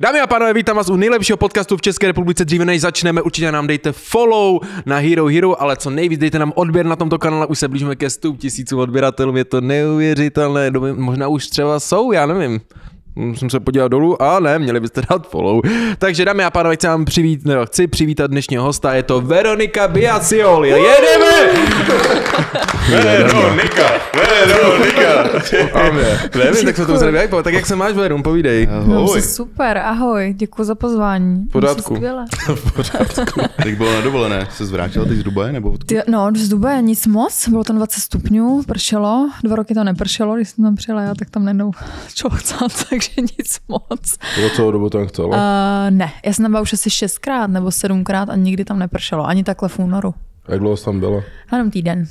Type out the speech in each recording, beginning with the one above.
Dámy a pánové, vítám vás u nejlepšího podcastu v České republice. Dříve než začneme, určitě nám dejte follow na Hero Hero, ale co nejvíc, dejte nám odběr na tomto kanále, už se blížíme ke 100 tisíců odběratelů, je to neuvěřitelné, možná už třeba jsou, já nevím. Musím se podívat dolů a ne, měli byste dát follow. Takže dámy a pánové, chci, vám přivít, nebo chci přivítat dnešního hosta, je to Veronika Biacioli. Jedeme! Veronika, Veronika. Nevím, tak se to zřejmě, tak jak se máš, Verum, povídej. Ahoj. super, ahoj, děkuji za pozvání. V pořádku. v pořádku. Jak bylo na dovolené? Se zvrátila teď z Dubaje nebo? Ty, no, z Dubaje nic moc, bylo tam 20 stupňů, pršelo, dva roky to nepršelo, když jsem tam přijela já, tak tam nejednou čochcat, takže takže nic moc. Bylo celou dobu tam chcela? Uh, ne, já jsem tam byla už asi šestkrát nebo sedmkrát a nikdy tam nepršelo, ani takhle v únoru. Jak dlouho jsi tam byla? Jenom týden.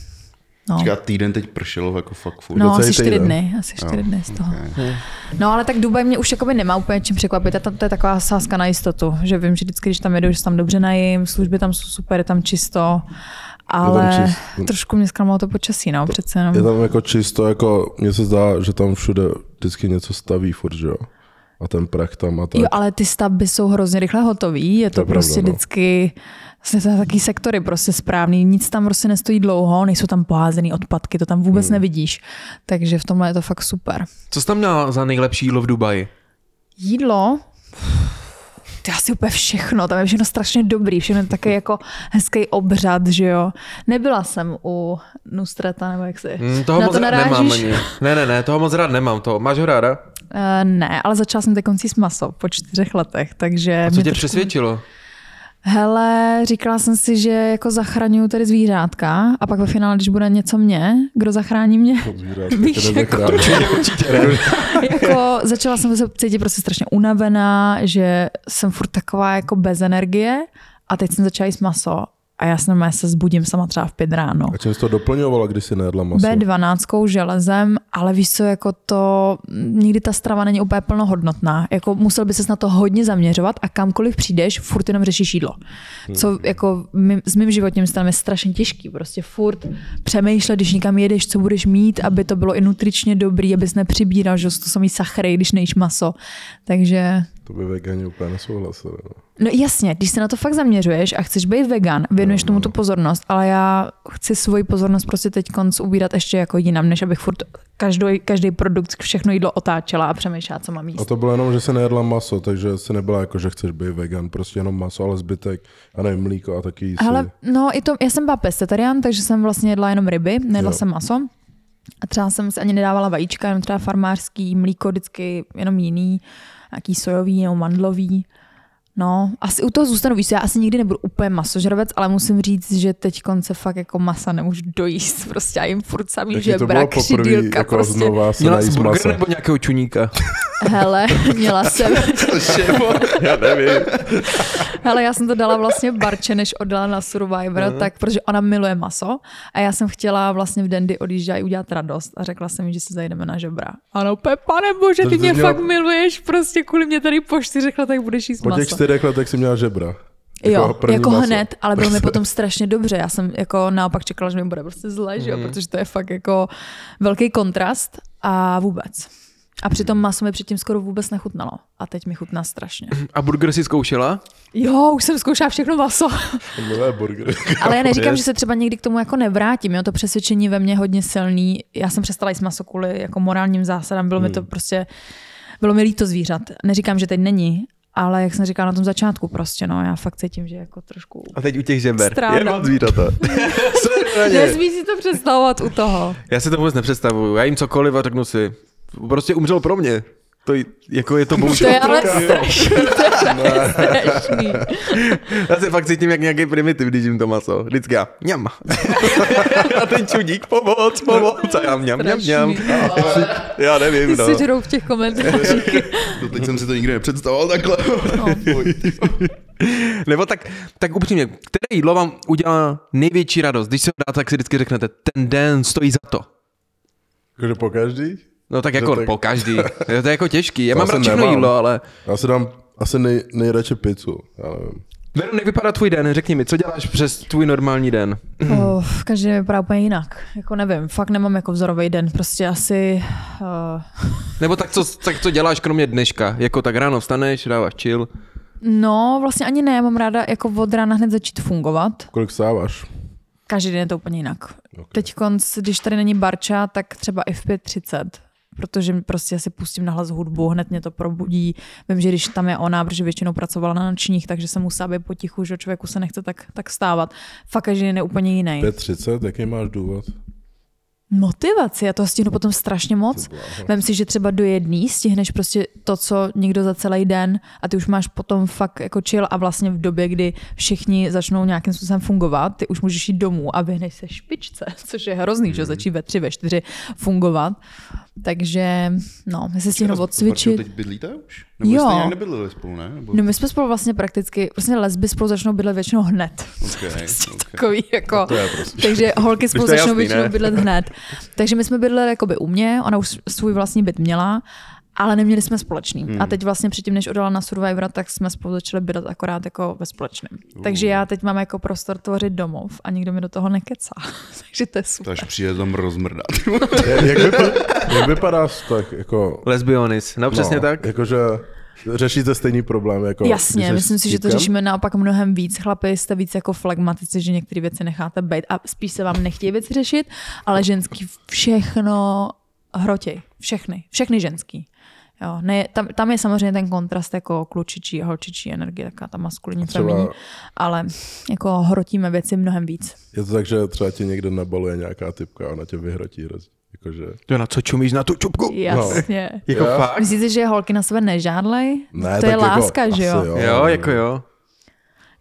No. Říká, týden teď pršelo jako fakt furt. No, asi čtyři dny, asi čtyři no, dny z toho. Okay. No, ale tak Dubaj mě už jakoby nemá úplně čím překvapit, to, to je taková sázka na jistotu, že vím, že vždycky, když tam jedu, že se tam dobře najím, služby tam jsou super, je tam čisto, ale tam čist... trošku mě zklamalo to počasí, no, přece jenom. Je tam jako čisto, jako mně se zdá, že tam všude vždycky něco staví furt, že jo? A ten prach tam a tak. Jo, ale ty stavby jsou hrozně rychle hotový, je to, to prostě pravda, no. vždycky, vlastně to taky sektory prostě správný, nic tam prostě nestojí dlouho, nejsou tam poházený odpadky, to tam vůbec hmm. nevidíš, takže v tomhle je to fakt super. Co jsi tam měla za nejlepší jídlo v Dubaji? Jídlo? To je asi úplně všechno, tam je všechno strašně dobrý, všechno taky jako hezký obřad, že jo. Nebyla jsem u Nustreta, nebo jak si mm, toho na moc to rád nemám ani. Ne, ne, ne, toho moc rád nemám. To. Máš ho ráda? Uh, ne, ale začala jsem teď s maso po čtyřech letech, takže... A co tě trošku... přesvědčilo? Hele, říkala jsem si, že jako zachraňuju tady zvířátka a pak ve finále, když bude něco mě, kdo zachrání mě? Víš, jako, jako, začala jsem se cítit prostě strašně unavená, že jsem furt taková jako bez energie a teď jsem začala jíst maso a já jsem se zbudím sama třeba v pět ráno. A čím jsi to doplňovala, když jsi nejedla maso? B12 železem, ale víš co, jako to, nikdy ta strava není úplně plnohodnotná. Jako musel by se na to hodně zaměřovat a kamkoliv přijdeš, furt jenom řešíš jídlo. Hmm. Co jako mým, s mým životním stylem je strašně těžký. Prostě furt přemýšlet, když někam jedeš, co budeš mít, aby to bylo i nutričně dobrý, abys nepřibíral, že to samý sachary, když nejíš maso. Takže to by vegani úplně nesouhlasili. No. no jasně, když se na to fakt zaměřuješ a chceš být vegan, věnuješ no, tomu tu no. pozornost, ale já chci svoji pozornost prostě teď konc ubírat ještě jako jinam, než abych furt každý, každý produkt, všechno jídlo otáčela a přemýšlela, co mám jíst. A to bylo jenom, že se nejedla maso, takže se nebyla jako, že chceš být vegan, prostě jenom maso, ale zbytek, a nevím, mlíko a taky jíst. Ale no, i to, já jsem byla pescetarián, takže jsem vlastně jedla jenom ryby, nejedla jo. jsem maso. A třeba jsem si ani nedávala vajíčka, jenom třeba farmářský, mlíko vždycky jenom jiný nějaký sojový nebo mandlový. No, asi u toho zůstanu, víš, já asi nikdy nebudu úplně masožravec, ale musím říct, že teď konce fakt jako masa nemůžu dojíst, prostě já jim furt samý žebra, křidílka, jako prostě. Znova se Měla jsi burger nebo nějakého čuníka? Hele, měla jsem. já nevím. Hele, já jsem to dala vlastně Barče, než oddala na Survivor, uh-huh. tak protože ona miluje maso a já jsem chtěla vlastně v Dandy odjíždět udělat radost a řekla jsem mi, že se zajdeme na žebra. Ano, pane bože, ty mě měla... fakt miluješ, prostě kvůli mě tady po čtyřech letech budeš jíst po maso. Po těch čtyřech letech jsem měla žebra. Jako jo, jako maso. hned, ale bylo mi potom strašně dobře. Já jsem jako naopak čekala, že mi bude prostě zle, mm. že jo, mhm. protože to je fakt jako velký kontrast a vůbec. A přitom maso mi předtím skoro vůbec nechutnalo. A teď mi chutná strašně. A burger si zkoušela? Jo, už jsem zkoušela všechno maso. burger. Ale já neříkám, že se třeba někdy k tomu jako nevrátím. Jo? To přesvědčení ve mně hodně silný. Já jsem přestala jíst maso kvůli jako morálním zásadám. Bylo hmm. mi to prostě, bylo mi líto zvířat. Neříkám, že teď není, ale jak jsem říkala na tom začátku prostě, no, já fakt cítím, že jako trošku A teď u těch žeber, strádám. je moc zvířata. Nesmí si to představovat u toho. Já si to vůbec nepředstavuju, já jim cokoliv a řeknu si, prostě umřel pro mě. To jako je to bohužel. To je ale strašný, to je strašný. Já se fakt cítím jak nějaký primitiv, když jim to maso. Vždycky já, mňam. A ten čudík, pomoc, pomoc. A já mňam, mňam, mňam. Já nevím, no. Ty si v těch komentářích. Teď jsem si to nikdy nepředstavoval takhle. No. Nebo tak, tak upřímně, které jídlo vám udělá největší radost? Když se ho dá, tak si vždycky řeknete, ten den stojí za to. Takže po každý? No tak jako tak... po každý. To je jako těžký. Já mám rád všechno jídlo, ale... Já si dám asi nej, nejradši pizzu, já nevím. Veru, jak vypadá tvůj den? Řekni mi, co děláš přes tvůj normální den? Oh, každý den vypadá úplně jinak. Jako nevím, fakt nemám jako vzorový den. Prostě asi... Uh, Nebo tak co, tak co děláš kromě dneška? Jako tak ráno vstaneš, dáváš chill. no, vlastně ani ne, já mám ráda jako od rána hned začít fungovat. Kolik vstáváš? Každý den je to úplně jinak. Ok. Teď konc, když tady není Barča, tak třeba i v 5.30, protože prostě si pustím nahlas hudbu, hned mě to probudí. Vím, že když tam je ona, protože většinou pracovala na nočních, takže se musí být potichu, že člověku se nechce tak, tak stávat. Fakt den je úplně jiný. 5.30, jaký máš důvod? Motivaci, já to stihnu potom strašně moc. Vem si, že třeba do jedný stihneš prostě to, co někdo za celý den a ty už máš potom fakt jako chill a vlastně v době, kdy všichni začnou nějakým způsobem fungovat, ty už můžeš jít domů a vyhneš se špičce, což je hrozný, že začít ve tři, ve čtyři fungovat. Takže, no, já se stihnu odcvičit. teď bydlíte už? Nebo Jo. jste nějak nebydleli spolu, ne? Nebo... No my jsme spolu vlastně prakticky, vlastně lesby spolu začnou bydlet většinou hned. Okay, okay. Takový jako, To je prostě. takže holky spolu je začnou jasný, většinou ne? bydlet hned. Takže my jsme bydleli jakoby u mě, ona už svůj vlastní byt měla, ale neměli jsme společný. Hmm. A teď vlastně předtím, než odala na Survivora, tak jsme spolu začali bydlet akorát jako ve společném. Takže já teď mám jako prostor tvořit domov a nikdo mi do toho nekecá. Takže to je super. až přijde tam rozmrdat. Jak, vypadá, jak vypadá vztah, jako... Lesbionis, no přesně no, tak. Jakože řešíte stejný problém, jako... Jasně, myslím si, že to řešíme naopak mnohem víc. Chlapi jste víc jako flegmatici, že některé věci necháte být a spíš se vám nechtějí věci řešit, ale ženský všechno hrotěj. Všechny. Všechny ženský. Jo, ne, tam, tam, je samozřejmě ten kontrast jako klučičí a holčičí energie, taká ta maskulinní, Třeba- feminní, ale jako hrotíme věci mnohem víc. Je to tak, že třeba ti někdo nabaluje nějaká typka a ona tě vyhrotí. roz- Jakože... Jo, na co čumíš na tu čupku? Jasně. Jako Jo. fakt? Myslíte, že holky na sebe nežádlej? Ne, to je tak láska, jako, že jo? jo? Jo, jako jo.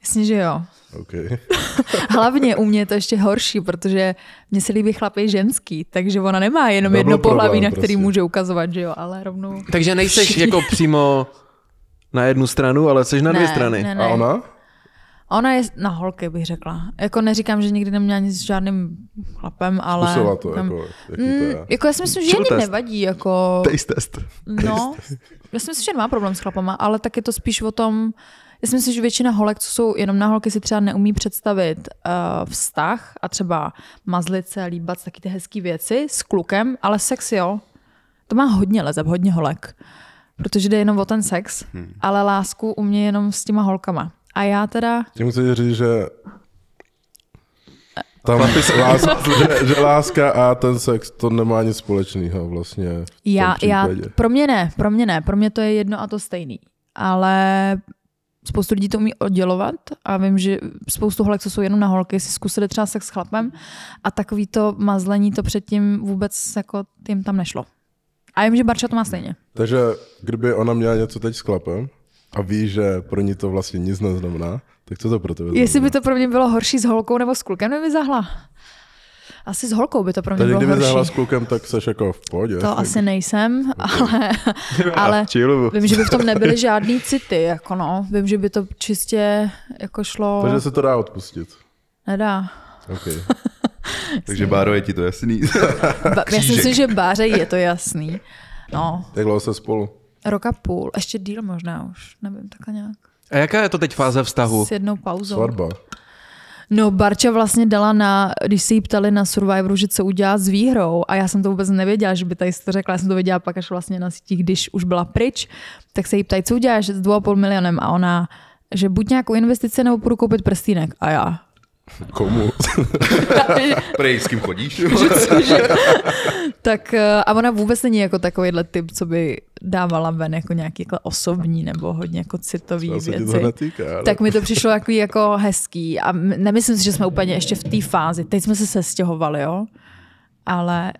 Jasně, že jo. Okay. Hlavně u mě je to ještě horší, protože mně se líbí chlapy ženský, takže ona nemá jenom To jedno pohlaví, na který prostě. může ukazovat, že jo, ale rovnou... Takže nejseš Všichni. jako přímo na jednu stranu, ale jsi na dvě ne, strany. Ne, ne. A ona? Ona je na holky, bych řekla. Jako neříkám, že nikdy neměla nic s žádným chlapem, ale... Zkusila to, tam- jako, jaký to Mm, je. jako já si myslím, že ani nevadí, jako... Taste test. No, já si myslím, že nemá problém s chlapama, ale tak je to spíš o tom, já si myslím, že většina holek, co jsou jenom na holky, si třeba neumí představit uh, vztah a třeba mazlit se, líbat, taky ty hezké věci s klukem, ale sex jo. To má hodně lezeb, hodně holek. Protože jde jenom o ten sex, hmm. ale lásku u mě jenom s těma holkama. A já teda, Tím chci říct, že tam láska, že, že láska a ten sex, to nemá nic společného vlastně já, já, pro mě ne, pro mě ne, pro mě to je jedno a to stejný. Ale spoustu lidí to umí oddělovat a vím, že spoustu holek, co jsou jenom na holky, si zkusili třeba sex s chlapem a takový to mazlení to předtím vůbec jako jim tam nešlo. A vím, že Barča to má stejně. Takže kdyby ona měla něco teď s chlapem a ví, že pro ní to vlastně nic neznamená, tak co to pro tebe Jestli znamená? by to pro mě bylo horší s holkou nebo s klukem, kdyby zahla. Asi s holkou by to pro mě Takže bylo kdyby horší. s klukem, tak seš jako v pohodě. To asi nejsem, ale, ale vím, že by v tom nebyly žádný city, jako no. Vím, že by to čistě jako šlo, Takže se to dá odpustit. nedá. Okay. Takže Báro, je ti to jasný? Ba- já si myslím, že Báře je to jasný. No, Jak dlouho se spolu? rok a půl, ještě díl možná už, nevím, takhle nějak. A jaká je to teď fáze vztahu? S jednou pauzou. Svatba. No, Barča vlastně dala na, když se jí ptali na Survivoru, že co udělá s výhrou a já jsem to vůbec nevěděla, že by tady to řekla, já jsem to věděla pak až vlastně na sítích, když už byla pryč, tak se jí ptají, co uděláš s 2,5 milionem? A ona, že buď nějakou investici nebo půjdu koupit prstínek. A já. Komu? Prej, s kým chodíš? Tak eh, a ona vůbec není jako takovýhle typ, co by dávala ven jako nějaký jako osobní nebo hodně jako citový věci. netýká. ale- Tak mi to přišlo jako, jako hezký a nemyslím si, že jsme úplně ještě v té fázi. Teď jsme se sestěhovali, jo? Ale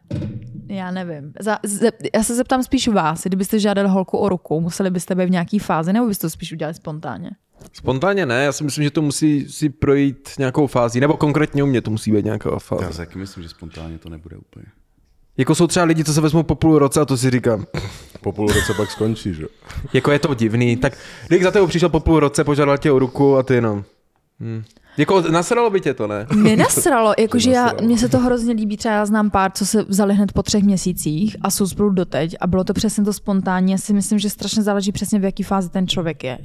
já nevím. Za, ze, já se zeptám spíš vás, kdybyste žádali holku o ruku, museli byste být v nějaký fázi, nebo byste to spíš udělali spontánně? Spontánně ne, já si myslím, že to musí si projít nějakou fází, nebo konkrétně u mě to musí být nějaká Já fáze. si taky myslím, že spontánně to nebude úplně. Jako jsou třeba lidi, co se vezmou po půl roce a to si říkám, Po půl roce pak skončí, že? jako je to divný, tak kdybych za tebou přišel po půl roce, požádal tě o ruku a ty jenom. Hm. Jako nasralo by tě to, ne? Nenasralo, jakože já, mně se to hrozně líbí, třeba já znám pár, co se vzali hned po třech měsících a jsou spolu doteď a bylo to přesně to spontánní. Já si myslím, že strašně záleží přesně v jaký fázi ten člověk je.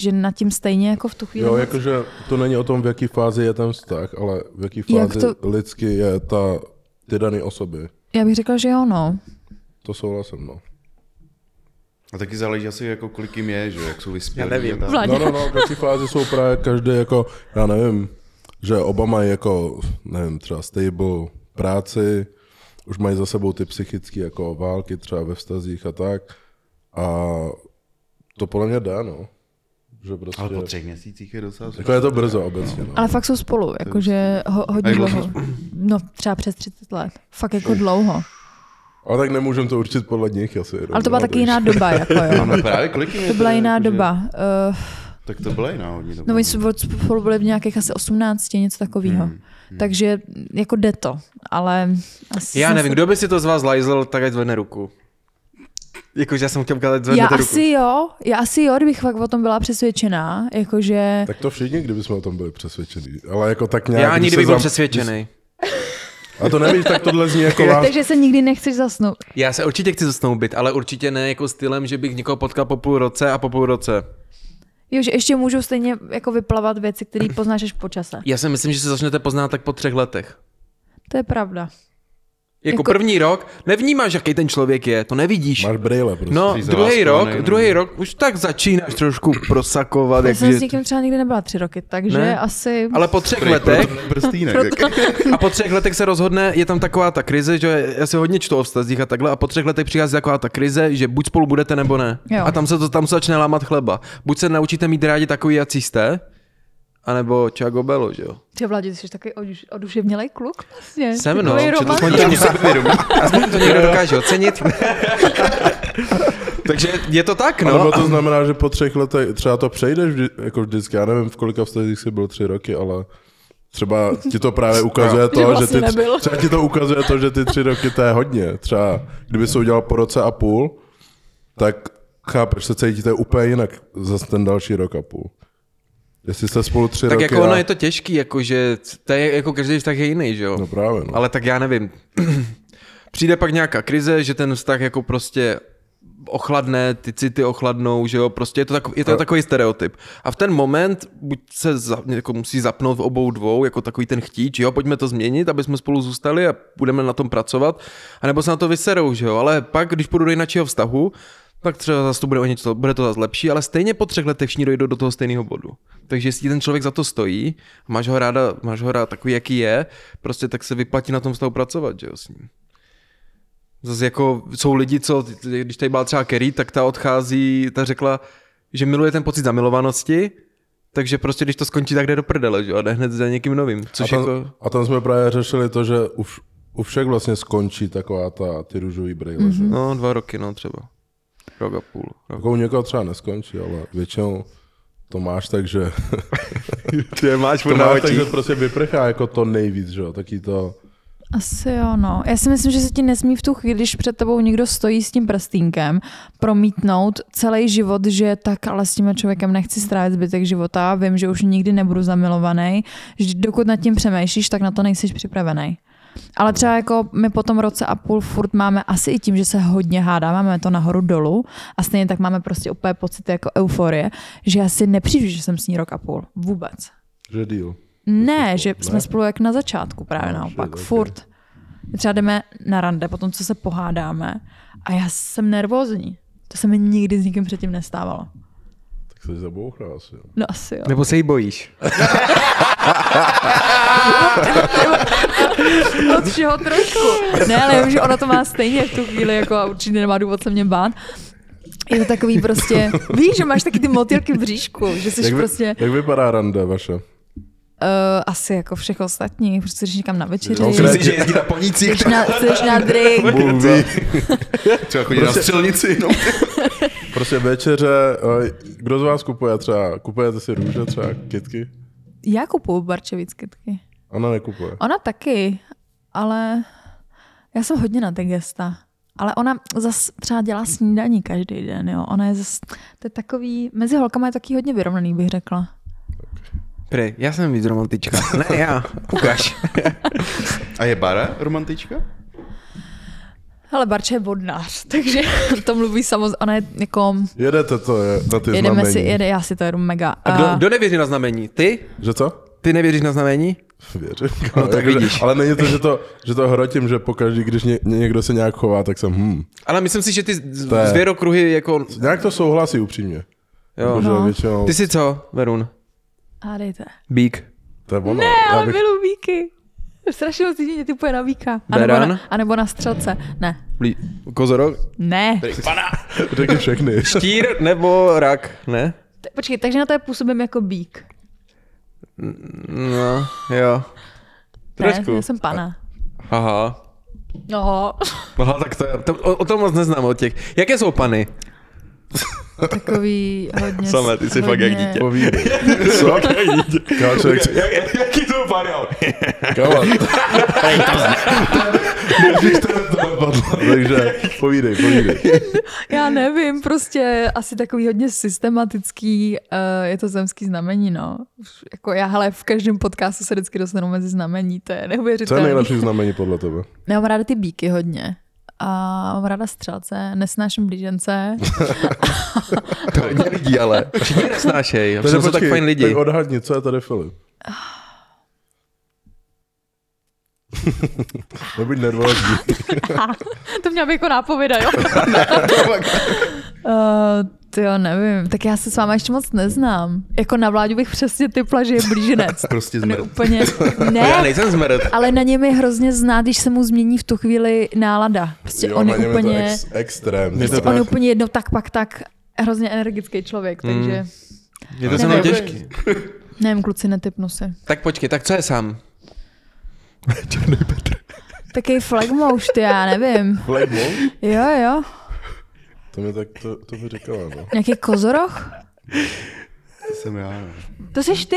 Že nad tím stejně jako v tu chvíli. Jo, moc- jakože to není o tom, v jaký fázi je ten vztah, ale v jaký Jak fázi to- lidsky je ta, ty dané osoby. Já bych řekla, že jo, no. To souhlasím, no. A taky záleží asi jako kolik jim je, že jak jsou vyspělí. Já nevím. tak. No, no, no, v jaký fázi jsou právě každý jako, já nevím, že oba mají jako, nevím, třeba stable práci, už mají za sebou ty psychické jako války třeba ve vztazích a tak. A to podle mě jde, no. Že prostě, Ale po třech měsících je docela jako je to brzo obecně, no. Ale fakt jsou spolu, jakože ho, hodně A jak dlouho. No třeba přes 30 let. Fakt jako dlouho. Ale tak nemůžem to určit podle nich asi. Ale to byla no, taky jiná doba, jako jo. No právě kolik To byla jiná jakože- doba. Uh, Tak to byla jiná hodně doba. no oni spolu spolu byli v nějakých asi 18, něco takového. Hmm, Takže jako jde to, ale asi Já nevím, se- kdo by si to z vás lajzl, tak ať zvedne ruku. Jakože já jsem chtěl ukázat, Já zvednete ruku. asi jo, já asi jo, kdybych fakt o tom byla přesvědčená, jakože... Tak to všichni, kdyby jsme o tom byli přesvědčení. Ale jako tak nějak... Já nikdy bych byl zam- přesvědčený. A to nevíš, tak tohle zní jako vás... Takže se nikdy nechceš zasnout. Já se určitě chci zasnoubit, ale určitě ne jako stylem, že bych někoho potkal po půl roce a po půl roce. Jo, že ještě můžou stejně jako vyplavat věci, které poznáš až po čase. Já si myslím, že se začnete poznat tak po třech letech. To je pravda. Jako, Jako- první rok nevnímáš, jaký ten člověk je, to nevidíš. Máš brýle prostě. No, druhý rok, no. druhý rok, už tak začínáš trošku prosakovat, Já jsem s někým třeba nikdy nebyla tři roky, takže Ne? asi... Ale po třech Prej, letech, proto Prstýnek. a po třech letech se rozhodne, je tam taková ta krize, že já si hodně čtu o vztazích a takhle, a po třech letech přichází taková ta krize, že buď spolu budete nebo ne. Jo. A tam se to tam se začne lámat chleba. Buď se naučíte mít rádi takový, jací jste, anebo Čago Belo, že jo? Ty Vladě, ty jsi takový oduš, oduševnělej kluk vlastně. Jsem, no, že aspoň to, někdo, aspoň to někdo dokáže ocenit. Takže je to tak, No, no. nebo to znamená, že po třech letech třeba to přejdeš vždy, jako vždycky. Já nevím, v kolika vztazích jsi byl tři roky, ale třeba ti to právě ukazuje to, Že že, vlastně ty, nebyl. třeba ti to ukazuje to, že ty tři roky to je hodně. Třeba kdyby se udělal po roce a půl, tak chápeš, se cítíte úplně jinak za ten další rok a půl. Jestli jste spolu tři Tak roky jako ono a... je to těžký, jakože to je jako každý vztah je jiný, že jo? No právě, no. Ale tak já nevím. Přijde pak nějaká krize, že ten vztah jako prostě ochladne, ty city ochladnou, že jo, prostě je to, takový, je to A- takový stereotyp. A v ten moment buď se za, jako musí zapnout v obou dvou, jako takový ten chtíč, jo, pojďme to změnit, aby jsme spolu zůstali a budeme na tom pracovat, anebo se na to vyserou, že jo, ale pak, když půjdu do jiného vztahu, tak třeba zase to bude o něco, bude to zase lepší, ale stejně po třech letech všichni dojdou do toho stejného bodu. Takže jestli ten člověk za to stojí, máš ho ráda, máš ho rád takový, jaký je, prostě tak se vyplatí na tom vztahu pracovat, že jo, s ním. Zase jako jsou lidi, co, když tady byla třeba Kerry, tak ta odchází, ta řekla, že miluje ten pocit zamilovanosti, takže prostě když to skončí, tak jde do prdele, že jo, a jde hned za někým novým, A což tam, jako... a tam jsme právě řešili to, že u, u všech vlastně skončí taková ta, ty růžový brýle, mm-hmm. že? No, dva roky, no třeba. Rok a půl. Rok. Jako u někoho třeba neskončí, ale většinou to máš tak, že Ty je máš to máš tak, že prostě vyprchá jako to nejvíc, že jo, taký to... Asi jo, no. Já si myslím, že se ti nesmí v tu chvíli, když před tebou někdo stojí s tím prstínkem, promítnout celý život, že tak ale s tím člověkem nechci strávit zbytek života, vím, že už nikdy nebudu zamilovaný, že dokud nad tím přemýšlíš, tak na to nejsi připravený. Ale třeba jako my po tom roce a půl furt máme asi i tím, že se hodně hádáme, máme to nahoru dolů a stejně tak máme prostě úplně pocit jako euforie, že já si nepřijdu, že jsem s ní rok a půl. Vůbec. Že deal. Ne, že ne? jsme spolu jak na začátku právě No, naopak, okay. furt. My Třeba jdeme na rande, potom co se pohádáme a já jsem nervózní. To se mi nikdy s nikým předtím nestávalo. Tak se zabouchá asi. jo. No asi jo. Nebo se jí bojíš. Od všeho trošku. Ne, ale vím, že ona to má stejně v tu chvíli, jako a určitě nemá důvod se mě bát. Je to takový prostě, víš, že máš taky ty motýlky v bříšku, že jsi Jak, vy, prostě jak vypadá rande vaše? uh, asi jako všech ostatních, prostě jdeš někam na večeři, No, Myslíš, že jezdí na ponících? na, jdeš na drink, Bůh ví. Třeba chodí na střelnici, no. Prostě večeře, eh, kdo z vás kupuje třeba, kupujete si růže třeba, kitky? já kupuju barčevic kytky. Ona nekupuje. Ona taky, ale já jsem hodně na ty gesta. Ale ona zas třeba dělá snídaní každý den, jo. Ona je zas, to je takový, mezi holkama je taky hodně vyrovnaný, bych řekla. Prej, já jsem víc romantička. Ne, já. Ukaž. A je Bara romantička? Ale Barča je vodnář, takže to mluví samozřejmě, ona je jako, Jedete to je, na ty jedeme znamení. si, jede, já si to jedu mega. A kdo, kdo nevěří na znamení? Ty? Že co? Ty nevěříš na znamení? Věřím. No, tak vidíš. Ale není to, že to, že to hrotím, že pokaždý, když ně, někdo se nějak chová, tak jsem hm. Ale myslím si, že ty z- To je- zvěrokruhy jako... Nějak to souhlasí upřímně. Jo. Jakože No. většinou, Ty jsi co, Verun? Hádejte. Bík. to je ono. Ne, Já ale bych, miluji víky. Strašně moc lidí mě typuje na víka. A nebo na, a nebo na střelce. Ne. Blí... Kozorok? Ne. řekni všechny. Štír nebo rak? Ne? T- Počkej, takže na to je působím jako bík. No, jo. Ne, Trošku. já jsem pana. Aha. Oho. Aha, tak to, to o, o tom moc neznám od těch. Jaké jsou pany? Takový hodně... Samé, ty jsi fakt jak dítě. Povídej. Co? Kámo, člověk, Jak, jaký jsou pany? kámo. Nejdřív to nedopadlo, takže povídej, povídej. Já nevím, prostě asi takový hodně systematický, uh, je to zemský znamení, no. Už Jako já, hele, v každém podcastu se vždycky dostanu mezi znamení, to je Co je neuvěřitelné. nejlepší znamení podle tebe? Já mám ráda ty bíky hodně. A mám ráda střelce, nesnáším blížence. To hodně lidí, ale. Všichni nesnášej. Takže jsou tak fajn lidi. Tak odhadni, co je tady Filip? Nebuď nervózní. to měla by jako nápověda, jo? uh, ty jo, nevím. Tak já se s váma ještě moc neznám. Jako na vládě bych přesně typla, že je blíženec. Prostě je zmrt. úplně... Já Ne, nejsem zmrt. ale na něm je hrozně znát, když se mu změní v tu chvíli nálada. Prostě Jo, on je úplně... Je to ex, extrém. prostě on je úplně jednou tak pak tak hrozně energický člověk, takže... Je to se mnou těžký. Nevím, kluci, netypnu si. Tak počkej, tak co je sám? Takový flagmouš, ty já nevím. Flagmon? Jo, jo. To mi tak, to, to by říkala, no. Nějaký kozoroch? To jsem já. no. To jsi ty?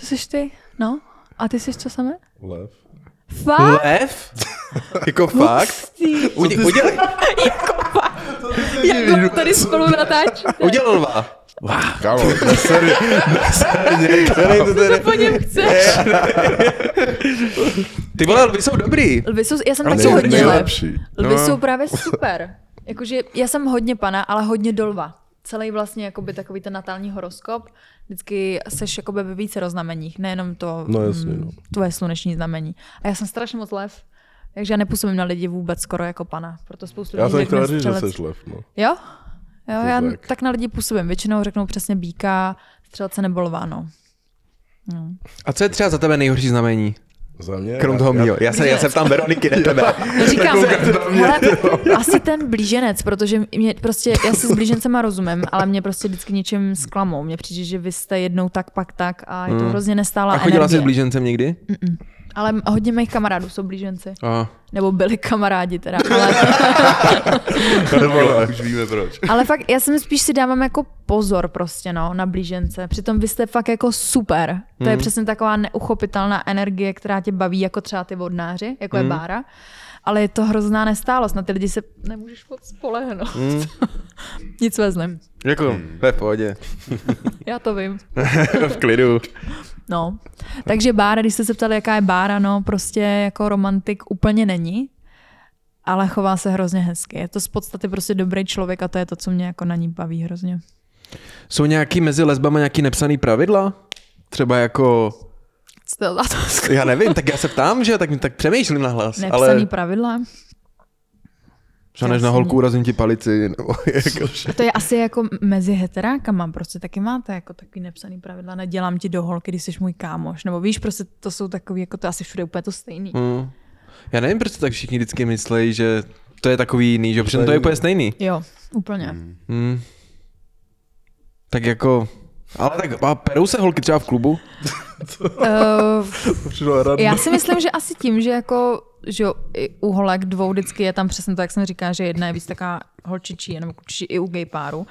To jsi ty? No. A ty jsi co samé? Lev. Fakt? Lev? jako fakt? Ty. Udělej, udělej, Jako tady spolu natáčíte. udělal lva. Kámo, nesery, Který to tady... Po něm chceš. Ty vole, lvy jsou dobrý. Lvy jsou, já jsem taky hodně nejlepší. Lvy No. jsou právě super. Jakože já jsem hodně pana, ale hodně dolva. Celý vlastně jakoby takový ten natální horoskop. Vždycky seš jakoby ve více roznameních, nejenom to No jasně, mm, no. tvoje sluneční znamení. A já jsem strašně moc lev. Takže já nepůsobím na lidi vůbec skoro jako pana. Proto spoustu Já lidí jsem chtěl říct, že jsi lev, no. Jo? Jo, já tak. tak. na lidi působím. Většinou řeknou přesně býka, střelce nebo lva, no. no. A co je třeba za tebe nejhorší znamení? Za mě? Krom toho mýho. Já se, já se ptám Veroniky, ne tebe. Říkám, hele, asi ten blíženec, protože mě prostě, já si s blížencema rozumím, ale mě prostě vždycky něčím zklamou. Mně přijde, že vy jste jednou tak, pak tak a je to hrozně nestála Hmm. A chodila jsi energie. s blížencem někdy? Ale hodně mých kamarádů jsou blíženci. A. Nebo byli kamarádi teda. Ale, už víme proč. ale fakt, já jsem spíš si dávám jako pozor prostě no, na blížence. Přitom vy jste fakt jako super. To Hmm. je přesně taková neuchopitelná energie, která tě baví, jako třeba ty vodnáři, jako Hmm. je Bára. Ale je to hrozná nestálost. Na ty lidi se nemůžeš moc spolehnout. Hmm. Nic vezmem. Jako, ve pohodě. Já to vím. v klidu. No. Takže Bára, když jste se ptali, jaká je Bára, no prostě jako romantik úplně není, ale chová se hrozně hezky. Je to z podstaty prostě dobrý člověk a to je to, co mě jako na ní baví hrozně. Jsou nějaký mezi lesbama nějaký nepsaný pravidla? Třeba jako, Co to já nevím, tak já se ptám, že tak, tak přemýšlím na hlas, Nepsaný ale pravidla. Že než na holku urazím ti palici, nebo jako, A to je asi jako mezi heterákama, prostě taky máte jako takový nepsaný pravidla, nedělám ti do holky, když jsi můj kámoš, nebo víš, prostě to jsou takový, jako to asi všude úplně to stejný. hmm. Já nevím, proč to tak všichni vždycky myslí, že to je takový jiný, že přitom to je úplně stejný. Jo, úplně. Hmm. Tak jako, ale tak a perou se holky třeba v klubu? Uh. Já si myslím, že asi tím, že jako že jo, i u holek dvou vždycky je tam přesně to, jak jsem říká, že jedna je víc taková holčičí, nebo klučičí i u gay páru,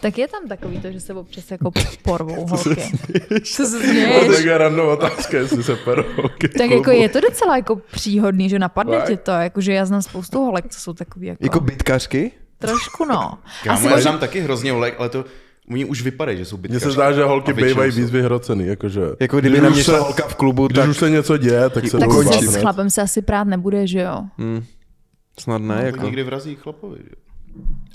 tak je tam takový to, že se občas jako porvou holky. Co se směješ? tak je random otázka, jestli se v Tak jako je to docela jako příhodný, že napadne Tak. tě to, jakože já znám spoustu holek, co jsou takový jako, Jako bitkařky? trošku no. Kámo, Asi já možná, znám taky hrozně holek, ale to oni už vypadají, že jsou Mně bytkaři. se zdá, že holky bývají víc vyhrocený, jakože... Jako kdyby když na mě se- holka v klubu, Když tak už se něco děje, tak se tak s, s chlapem se asi prát nebude, že jo? Hmm. Snad ne, No, jako. někdy vrazí chlapovi. že?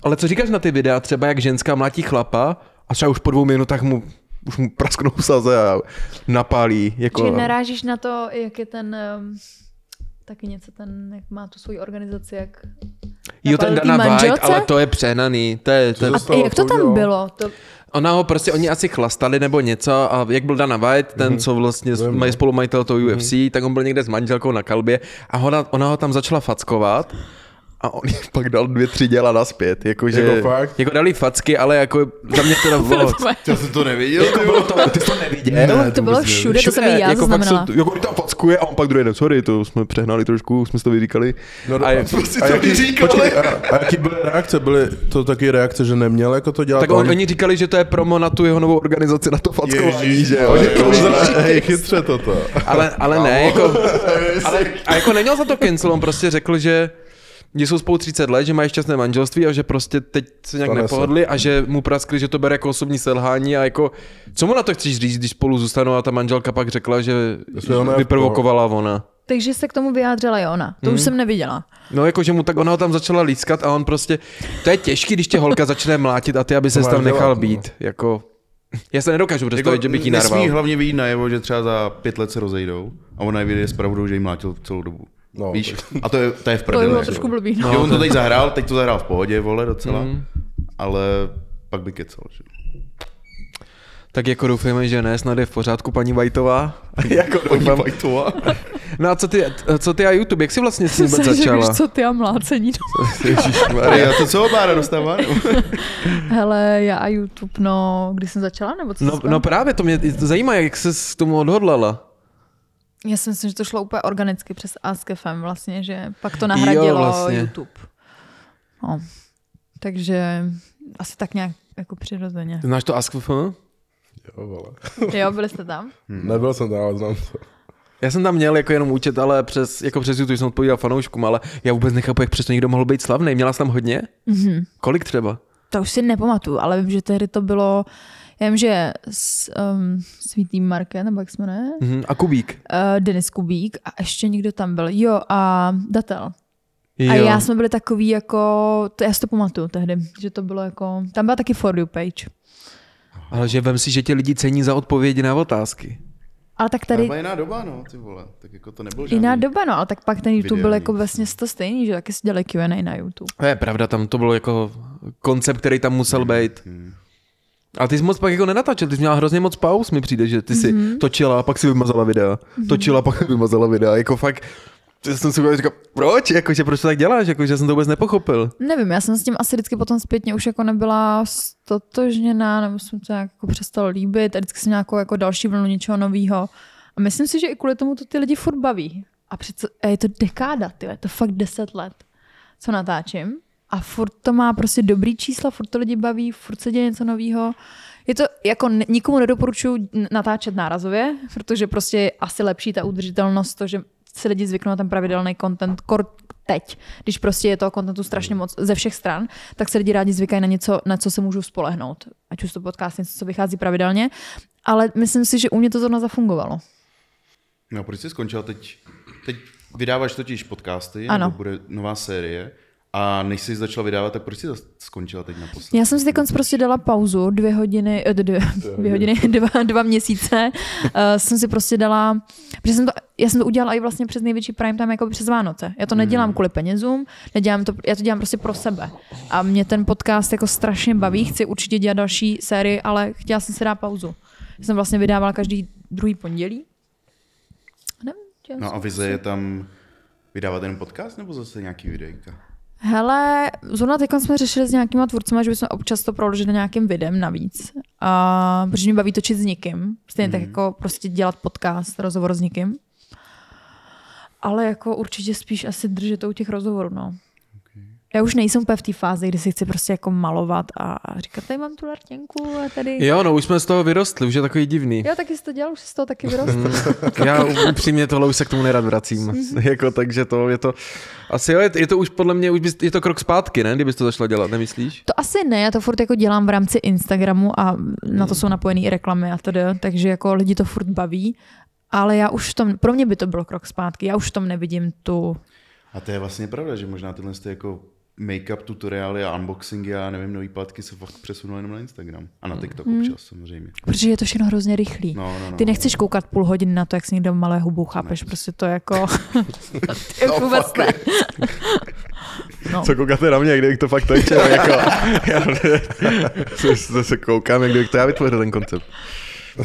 Ale co říkáš na ty videa, třeba jak ženská mlátí chlapa a třeba už po dvou minutách mu už mu prasknou saze a napálí. Jako, Či narážíš na to, jak je ten, um, taky něco ten, jak má tu svoji organizaci, jak... jo, ten Dana White, ale to je přehnaný. To je, to je, A jak to tam bylo? To, ona ho prostě, oni asi chlastali nebo něco a jak byl Dana White, ten, co vlastně mají no. spolumajitel toho UFC, tak on byl někde s manželkou na kalbě a ona, ona ho tam začala fackovat a on jí pak dal dvě, tři děla naspět. Jakože, Jako fakt? jako dali facky, ale jako za mě teda bylo... Já jsem to neviděl, ty bylo to, ty jsi to neviděl? Ne, to bylo nevím. všude, to jsem i já jako fakt zaznamenala. se, jako tam fackuje a on pak druhý den, sorry, to jsme přehnali trošku, jsme si to vyříkali. No, a je, Prostě a, to jaký, vyříkali. počkej, a, a jaký byly reakce? Byly to taky reakce, že neměl jako to dělat tak on, oni říkali, že to je promo na tu jeho novou organizaci, na to fackování, Ježíš, že jo. ale že to jo, uzavře- Hej, chytře toto. ale, ale ne, jako, ale, a jako neměl za to cancel, on prostě řekl, že že jsou spolu 30 let, že mají šťastné manželství a že prostě teď se nějak Stane se. nepohodli a že mu praskli, že to bere jako osobní selhání a jako, co mu na to chceš říct, když spolu zůstanou a ta manželka pak řekla, že je vyprovokovala ona. takže se k tomu vyjádřila i ona. To Mhm. už jsem neviděla. No jako, že mu tak ona ho tam začala lískat a on prostě, to je těžký, když tě holka začne mlátit a ty, aby se tam nechal no. být, jako, já se nedokážu představit, že bych jí narval. Nesmí hlavně vyjít najevo, že třeba za pět let se rozejdou a ona vyjde s pravdou, že jí mlátil celou dobu. No, Víš? A to je, to je v To by prdeli. bylo jako. trošku blbý. No. Že on to teď zahrál, teď to zahrál v pohodě, vole, docela. Mm. Ale pak by kecal, že? Tak jako doufejme, že ne, snad je v pořádku paní Vajtová. jako doufám. Vajtová. No a co ty, co ty a YouTube, jak jsi vlastně s tím vůbec řekl, začala? co ty a mlácení. Maria, to co Bára dostává? Hele, já a YouTube, no, kdy jsem začala, nebo co No, no právě, to mě to zajímá, jak se s tomu odhodlala. Já si myslím, že to šlo úplně organicky přes AskFM vlastně, že pak to nahradilo Jo, vlastně. YouTube. No. Takže asi tak nějak jako přirozeně. Ty Znáš to AskFM? Jo, vole. Jo, byli jste tam? Nebyl jsem tam, ale znám to. Já jsem tam měl jako jenom účet, ale přes, jako přes YouTube jsem odpovídal fanouškům, ale já vůbec nechápu, jak přesto někdo mohl být slavný. Měla jsi tam hodně? Mhm. Kolik třeba? To už si nepamatuju, ale vím, že tehdy to bylo, já vím, že s, um, Svítý Market, nebo jak se jmenuje, Mhm. A Kubík? uh, Denis Kubík a ještě někdo tam byl. Jo, a Datel. Jo. A já jsme byli takový jako, to já si to pamatuju tehdy, že to bylo jako, tam byla taky For You page. Ale že vem si, že tě lidi cení za odpovědi na otázky. Ale tak Tady... To jiná doba, no, ty vole. Tak jako to nebyl žádný. jiná doba, no, ale tak pak ten YouTube byl jako vlastně to stejný, že taky si dělali Q&A na YouTube. To je pravda, tam to bylo jako koncept, který tam musel být. A ty jsi moc pak jako nenatáčel, ty jsi měla hrozně moc pauz, mi přijde, že ty si mm-hmm. točila a pak si vymazala videa. Mm-hmm. Točila a pak si vymazala videa, jako fakt, já jsem si říkal, proč, jakože proč to tak děláš, jakože jsem to vůbec nepochopil. Nevím, já jsem s tím asi vždycky potom zpětně už jako nebyla stotožněná, nebo jsem to jako přestala líbit a vždycky jsem nějakou jako další vlnu něčeho nového. A myslím si, že i kvůli tomu to ty lidi furt baví. A přece a je to dekáda, ty, je to fakt deset let, co natáčím. A furt to má prostě dobrý čísla, furt to lidi baví, furt se děje něco nového. Je to, jako nikomu nedoporučuji n- natáčet nárazově, protože prostě je asi lepší ta udržitelnost, to, že si lidi zvyknou na ten pravidelný content, kor teď, když prostě je toho contentu strašně moc ze všech stran, tak se lidi rádi zvykají na něco, na co se můžou spolehnout. Ať už to podcast, něco, co vychází pravidelně. Ale myslím si, že u mě to zrovna zafungovalo. No, proč jsi skončila teď? Teď vydáváš totiž podcasty, Ano. nebo bude nová série. A než jsi začala vydávat, tak proč jsi skončila teď naposled? Já jsem si teď prostě dala pauzu, dvě hodiny, eh, dvě, dvě hodiny, dva, dva měsíce. Uh, jsem si prostě dala, protože jsem to, já jsem to udělala i vlastně přes největší prime time, jako přes Vánoce. Já to nedělám kvůli penězům, nedělám to, já to dělám prostě pro sebe. A mě ten podcast jako strašně baví, chci určitě dělat další sérii, ale chtěla jsem si dát pauzu. Já jsem vlastně vydávala každý druhý pondělí. Nevím, No a vize je tam vydávat jenom podcast, nebo zase nějaký videjka? Hele, zrovna teď jsme řešili s nějakýma tvůrcema, že bychom občas to proložili nějakým videem navíc. A, protože mě baví točit s někým. Stejně mm. tak jako prostě dělat podcast, rozhovor s někým. Ale jako určitě spíš asi držet to u těch rozhovorů, no. Já už nejsem úplně v té fázi, kdy si chci prostě jako malovat a říkat, tady mám tu lartěnku a tady... Jo, no už jsme z toho vyrostli, už je takový divný. Jo, taky jsi to dělal, už jsi z toho taky vyrostl. Já upřímně tohle už se k tomu nerad vracím. jako, takže to je to, asi jo, je, je to už podle mě, už bys, je to krok zpátky, ne, kdybys to začala dělat, nemyslíš? To asi ne, já to furt jako dělám v rámci Instagramu a na to jsou napojené i reklamy a to takže jako lidi to furt baví. Ale já už v tom, pro mě by to byl krok zpátky, já už v tom nevidím tu, A to je vlastně pravda, že možná tyhle ty jako make-up tutoriály a unboxingy a nevím, nový platky se fakt přesunuly jenom na Instagram. A na TikTok občas samozřejmě. Protože je to všechno hrozně rychlý. No, no, no, Ty no, nechceš koukat půl hodiny na to, jak si někdo malé hubu, chápeš? Prostě to jako... Ty No, vůbec ne. No. Co koukáte na mě, kdybych to fakt točil, jako, já se, se koukám, jak kdybych to já vytvořil ten koncept.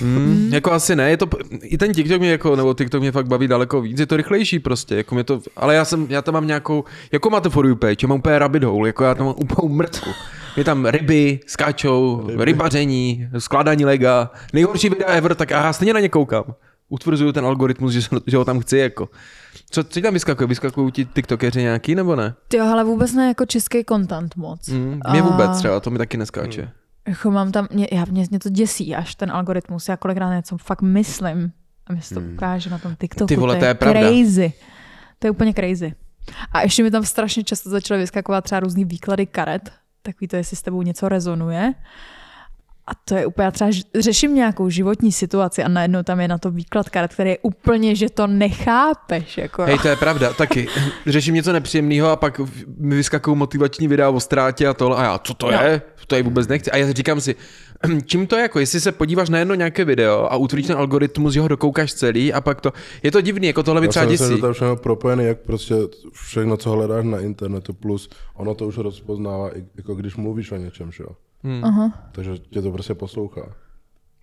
Mm, jako asi ne, je to, i ten TikTok mě jako, nebo TikTok mě fakt baví daleko víc, je to rychlejší prostě, jako mě to, ale já jsem, já tam mám nějakou, jako máte for you page, já mám úplně rabbit hole, jako já tam mám úplnou mrtku. Je tam ryby, skáčou, ryby. rybaření, skládání lega, nejhorší videa ever, tak já stejně na ně koukám. Utvrzuju ten algoritmus, že, že ho tam chci, jako. Co, co ti tam vyskakuje? Vyskakují ti tiktokeři nějaký, nebo ne? Ty jo, ale vůbec ne jako český content moc. Mm, mě A- vůbec třeba, to mi taky neskáče. Jako mám tam, mě, já, mě, mě to děsí až ten algoritmus, já kolikrát něco fakt myslím a mi se to ukáže na tom TikToku, Ty vole, to to je, je pravda. crazy. To je úplně crazy. A ještě mi tam strašně často začaly vyskakovat třeba různý výklady karet, takový to, jestli s tebou něco rezonuje. A to je úplně, já třeba řeším nějakou životní situaci a najednou tam je na to výklad karet, který je úplně, že to nechápeš. Jako, Hej, to je pravda, taky. Řeším něco nepříjemného a pak mi vyskakují motivační videa o ztrátě a tohle a já, co to No. je? To je vůbec nechci. A já říkám si, čím to je jako, jestli se podíváš na jedno nějaké video a utvrdíš ten algoritmus, že ho dokoukáš celý a pak to, je to divný, jako tohle mi Já třeba děsí. že to je všechno propojené, jak prostě všechno, co hledáš na internetu, plus ono to už rozpoznává, i jako když mluvíš o něčem, že jo. Hmm. Aha. Takže tě to prostě poslouchá.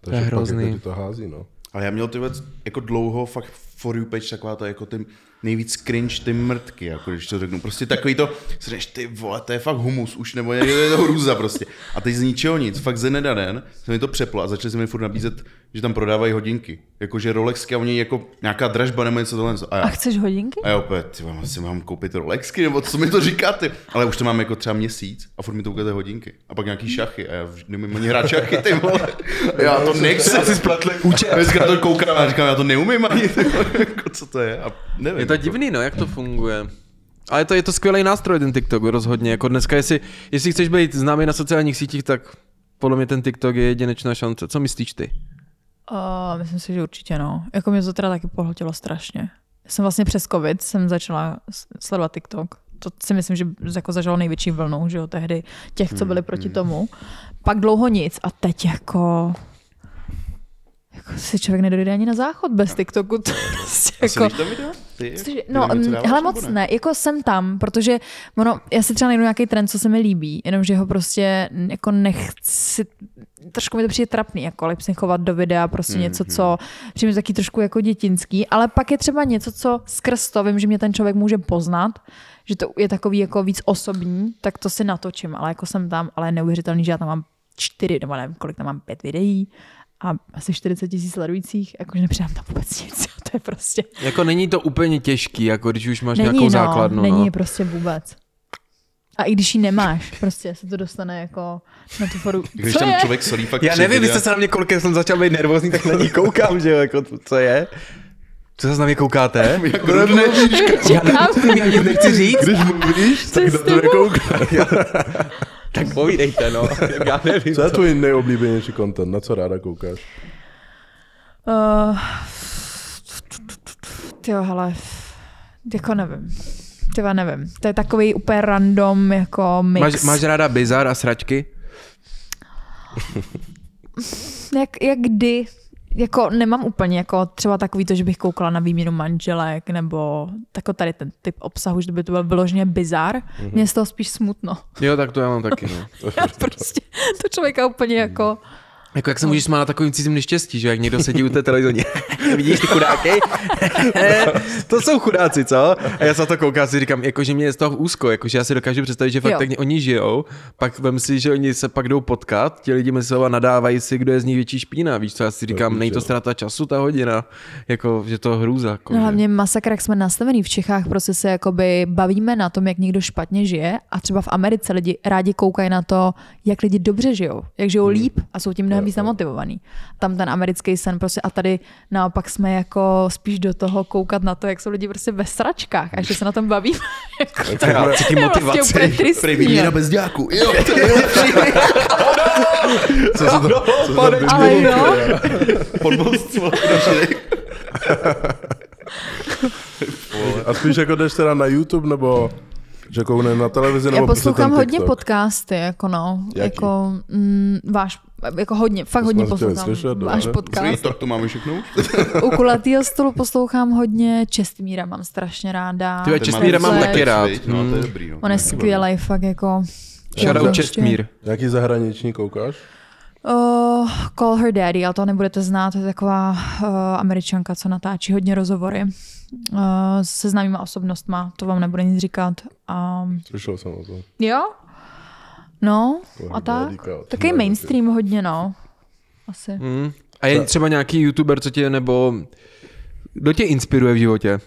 Takže je pak hrozný. jako ti to hází, no. Ale já měl ty věc jako dlouho fakt for you page taková ta jako ty nejvíc cringe ty mrtky, jako když to řeknu. Prostě takový to, si řekneš, ty vole, to je fakt humus už, nebo je to hrůza prostě. A teď z ničeho nic, fakt ze neda den se mi to přeplo a začali se mi furt nabízet, že tam prodávají hodinky. Jakože Rolexky a oni jako nějaká dražba nebo něco tohle. A A já, chceš hodinky? a já opět, ty vole, asi mám koupit Rolexky, nebo co mi to říkáte? Ale už to mám jako třeba měsíc a furt mi to ukáže hodinky. A pak nějaký šachy a já už nemím ani hrát šachy, ty vole. Já to nechci. Asi spletli účet. Dneska to koukám a říkám, já to neumím ani, ty vole, jako co to je. A nevím. Je to jako. divný, no, jak to funguje. Ale je to, je to skvělý nástroj, ten TikTok, rozhodně. Jako dneska, jestli, jestli chceš být známý na sociálních sítích, tak podle mě ten TikTok je jedinečná šance. Co myslíš ty? Uh, myslím si, že určitě no. Jako mě to teda taky pohltilo strašně. Já jsem vlastně přes covid jsem začala sledovat TikTok. To si myslím, že jako zažilo největší vlnou, že jo, tehdy těch, co byli proti tomu. Pak dlouho nic a teď jako jako si člověk nedojde ani na záchod bez TikToku. To prostě jako, to video? Ty? No, mm, hele moc ne, jako jsem tam, protože ono, já si třeba najdu nějaký trend, co se mi líbí, jenomže ho prostě jako nechci, trošku mi to přijde trapný, jako lipsynkovat do videa, prostě něco, co přijde mi taky trošku jako dětinský, ale pak je třeba něco, co skrz to vím, že mě ten člověk může poznat, že to je takový jako víc osobní, tak to si natočím, ale jako jsem tam, ale je neuvěřitelný, že já tam mám čtyři, nebo nevím, kolik tam mám, pět videí a asi 40 tisíc sledujících, jakože nepřidám tam vůbec nic, to je prostě Jako není to úplně těžký, jako když už máš není, nějakou no, základnu. Není no. prostě vůbec. A i když ji nemáš, prostě se to dostane jako na tu foru. Když Co tam je? člověk solí fakt Já nevím, vy jste se na mě kolikrát jsem začal být nervózní, tak na ní koukám, že jo, jako to- co je? Co se na mě koukáte? Jak rudne, Já já nechci říct. Když mluvíš, Co tak na to tebou? nekoukáš. Tak povídejte, no. Já nevím. Co je tvůj nejoblíbenější content? Na co ráda koukáš? Uh, tyjo, hele, jako nevím. Tyva nevím. To je takový úplně random jako mix. Máš, máš ráda bizar a sračky? Jak, jak kdy? Jako nemám úplně jako třeba takový to, že bych koukala na výměnu manželek, nebo jako tady ten typ obsahu, že by to byl vyloženě bizar. Mm-hmm. Je z toho spíš smutno. Jo, tak to já mám taky, no. Já prostě to člověka úplně jako... Jako jak se můžeš smát na takovým cizím neštěstí, že jak někdo sedí u té televize, vidíš ty chudáky? to jsou chudáci, co? A já se na to koukám, si říkám, jako, že mě je z toho úzko, jako, že já si dokážu představit, že fakt Jo. tak oni žijou, pak vem si, že oni se pak jdou potkat, ti lidi mezi sebou nadávají si, kdo je z nich větší špína, víš co, já si říkám, není to ztráta času ta hodina, jako, že to je hrůza. Jako, No že- hlavně masakr, jak jsme nastavený v Čechách, prostě se jakoby bavíme na tom, jak někdo špatně žije a třeba v Americe lidi rádi koukají na to, jak lidi dobře žijou, jak žijou Hmm. líp a jsou tím mnohem víc namotivovaný. Tam ten americký sen prostě a tady naopak jsme jako spíš do toho koukat na to, jak jsou lidi prostě ve sračkách a že se na tom bavíme. jako, vlastně Prej výměna jo. bez dějáku. Jo, to je nejlepší. Co se to, co tam Ale jo, Podmost, A A spíš jako jdeš teda na YouTube, nebo že koukne na televizi, nebo Já poslouchám hodně podcasty, jako no, Jaký? jako mm, váš, jako hodně, fakt To hodně poslouchám slyšet, váš dobře. podcast. Tak to máme všechno už? U kulatýho stolu poslouchám hodně, Čestmíra mám strašně ráda. Ty Čestmíra mám taky rád. No, to je Hmm. dobrý. No. On je skvělý, fakt jako... Shoutout Prostě- Čestmír. Nějaký zahraniční koukáš? Uh, Call Her Daddy, ale to nebudete znát, to je taková uh, američanka, co natáčí hodně rozhovory uh, se známýma osobnostma, to vám nebude nic říkat. Um, Slyšel jsem o tom. jo? No, a tak. To Taky mainstream hodně, no. Asi. Hmm. A je třeba nějaký youtuber, co tě, nebo kdo tě inspiruje v životě?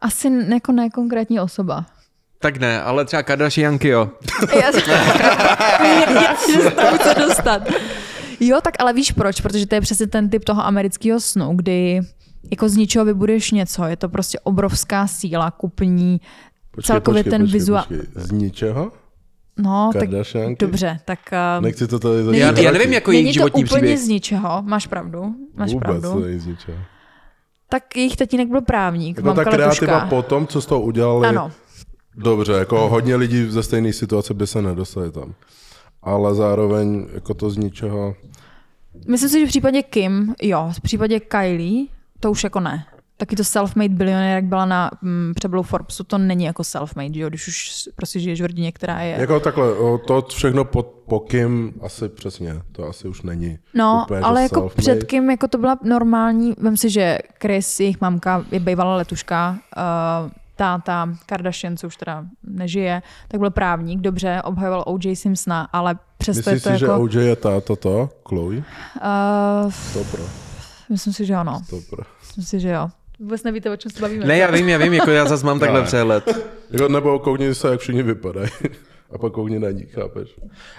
Asi jako ne konkrétní osoba. Tak ne, ale třeba Kardashianky, jo. Já, dostanu co dostat. Jo, tak ale víš proč? Protože to je přesně ten typ toho amerického snu, kdy jako z ničeho vybuduješ něco. Je to prostě obrovská síla kupní, Počkej, celkově počkej, ten počkej, vizuál. počkej. Z ničeho? No, tak Kardashianky? dobře, tak... Uh, Nechci to tady Není Já, to- já nevím, jako Není jejich to životní úplně příběh. z ničeho, máš pravdu, máš Vůbec pravdu. to není z ničeho. Tak jejich tatínek byl právník, Jako ta kreativa po tom, co z toho udělali, Ano, dobře, jako hodně lidí ze stejné situace by se nedostali tam. Ale zároveň jako to z ničeho, myslím si, že v případě Kim, jo, v případě Kylie, to už jako ne. Taky to self-made bilionér, jak byla na mm, přebylu Forbesu, to není jako self-made, jo, když už prostě žiješ v rodině, která je... jako takhle, to všechno po, po Kim asi přesně, to asi už není No, úplně, ale jako self-made. před Kim jako to byla normální, vem si, že Chris, jejich mamka, je bývalá letuška, uh, táta Kardashian, co už teda nežije, tak byl právník, dobře, obhajoval O.J. Simpsona, ale přesto Myslíš je to si, jako... že OJ je ta, toto, Chloe? Uh, To pro, myslím si, že ano. to pro. Myslím si, že jo. Vůbec nevíte, o čem se bavíme. Ne, já vím, já vím, jako já zase mám takhle přehled. Jako, nebo koukni se, jak všichni vypadají. A pak koukni na ní, chápeš?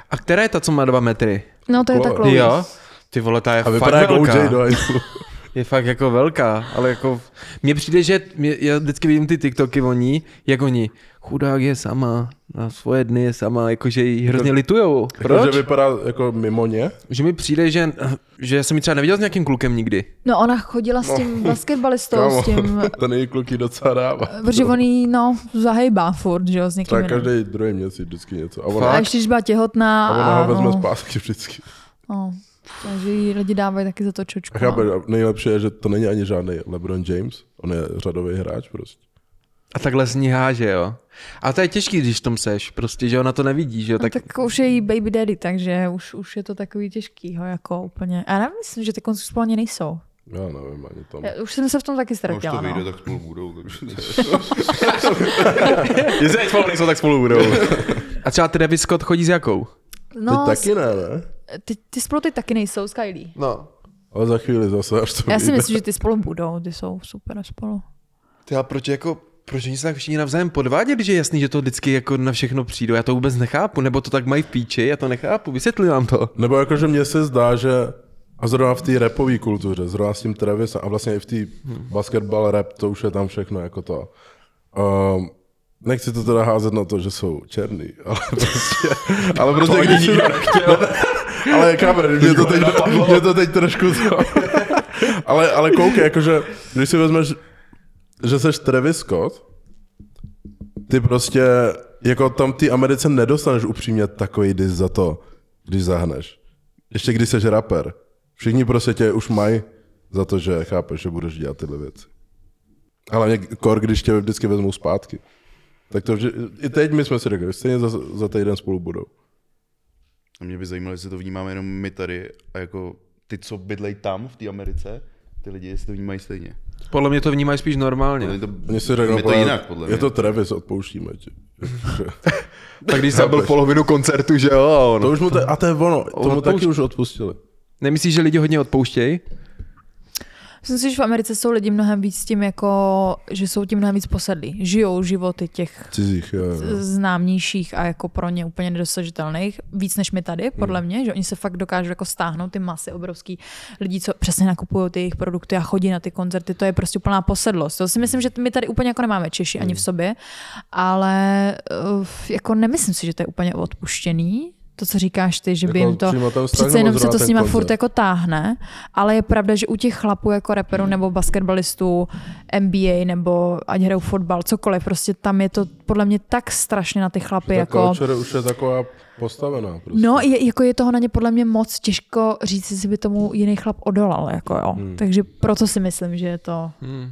A která je ta, co má dva metry? No, to je ta Chloe. Jo? Ty vole, ta je A fakt vypadá jako Je fakt jako velká, ale jako... Mně přijde, že mě, já vždycky vidím ty TikToky o ní, jak oni, chudák je sama, na svoje dny je sama, jakože jí hrozně litujou. Proč? Jako, že vypadá jako mimo ně. Že mi přijde, že, že jsem ji třeba neviděl s nějakým klukem nikdy. No, ona chodila s tím basketbalistou, Kámo, s tím... ten její kluky docela dává. Protože on jí, no, zahejbá furt, že jo, s někým Tak jiným. každý druhý měsíc vždycky něco. A A ona, ještě, když byla těhotná a ona ho vezme no, zpátky vždycky. no, takže jí lidi dávají taky za to čočku. No. a nejlepší je, že to není ani žádný LeBron James, on je řadový hráč prostě. A takhle z ní háže, jo. A to je těžký, když v tom seš, prostě, že ona to nevidí, že jo. No, Tak, tak už je jí baby daddy, takže už, už je to takový těžký, ho, jako úplně. A já myslím, že ty konci spolu ani nejsou. Já nevím ani tam. Já, už jsem se v tom taky No, už ztratila, to vyjde, no. tak spolu budou. Takže... Jestli spolu nejsou, tak spolu budou. A třeba Travis Scott chodí s jakou? No, Ty taky ne, ne? Ty, ty spolu ty taky nejsou s Kylie. No. Ale za chvíli zase, až to Já si myslím, že ty spolu budou, ty jsou super spolu. Ty a proč jako, proč oni se tak všichni navzájem podvádět, když je jasný, že to vždycky jako na všechno přijdou? Já to vůbec nechápu, nebo to tak mají v píči, já to nechápu, vysvětli nám to. Nebo jakože mně se zdá, že a zrovna v té rapové kultuře, zrovna s tím Travisem a vlastně i v té basketball rap, to už je tam všechno jako to. Um, nechci to teda házet na to, že jsou černý, ale prostě, ale prostě když si... ale káme, mě to, teď, mě to teď trošku ale, ale koukej, jakože, když si vezmeš, že seš Travis Scott, ty prostě, jako tam ty Americe nedostaneš upřímně takový dis za to, když zahneš. Ještě když jsi rapper. Všichni prostě tě už mají za to, že chápeš, že budeš dělat tyhle věci. Ale mě kor, když tě vždycky vezmou zpátky. Tak to vždy, i teď my jsme si řekli, stejně za, za týden spolu budou. A mě by zajímalo, jestli to vnímáme jenom my tady a jako ty, co bydlejí tam v té Americe, ty lidi, jestli to vnímají stejně. Podle mě to vnímají spíš normálně. Podle mě to, Mně si řekl, je to jinak, podle mě. je to Travis, odpouštíme ti. Tak když jsem byl polovinu koncertu, že jo, a ono. to už mu te, a to je ono, tomu odpoušť- taky už odpustili. Nemyslíš, že lidi hodně odpouštějí? Myslím si, že v Americe jsou lidi mnohem víc tím jako, že jsou tím mnohem víc posedlí. Žijou životy těch Cizích, jo, jo. známějších a jako pro ně úplně nedosažitelných, víc než my tady, podle mě, že oni se fakt dokážou jako stáhnout ty masy obrovský lidí, co přesně nakupují ty jejich produkty a chodí na ty koncerty, to je prostě úplná posedlost. To si myslím, že my tady úplně jako nemáme Češi ani v sobě, ale uh, jako nemyslím si, že to je úplně odpuštěný, to, co říkáš ty, že by Jako jim to, přece jenom se to s nima koncert? furt jako táhne, ale je pravda, že u těch chlapů jako reperů nebo basketbalistů, NBA nebo ať hrajou fotbal, cokoliv, prostě tam je to podle mě tak strašně na ty chlapy, Ta jako... culture už je taková postavená. Prostě. No, je, jako je toho na ně podle mě moc těžko říct, jestli by tomu jiný chlap odolal, jako jo. Hmm. Takže proto si myslím, že je to, Hmm.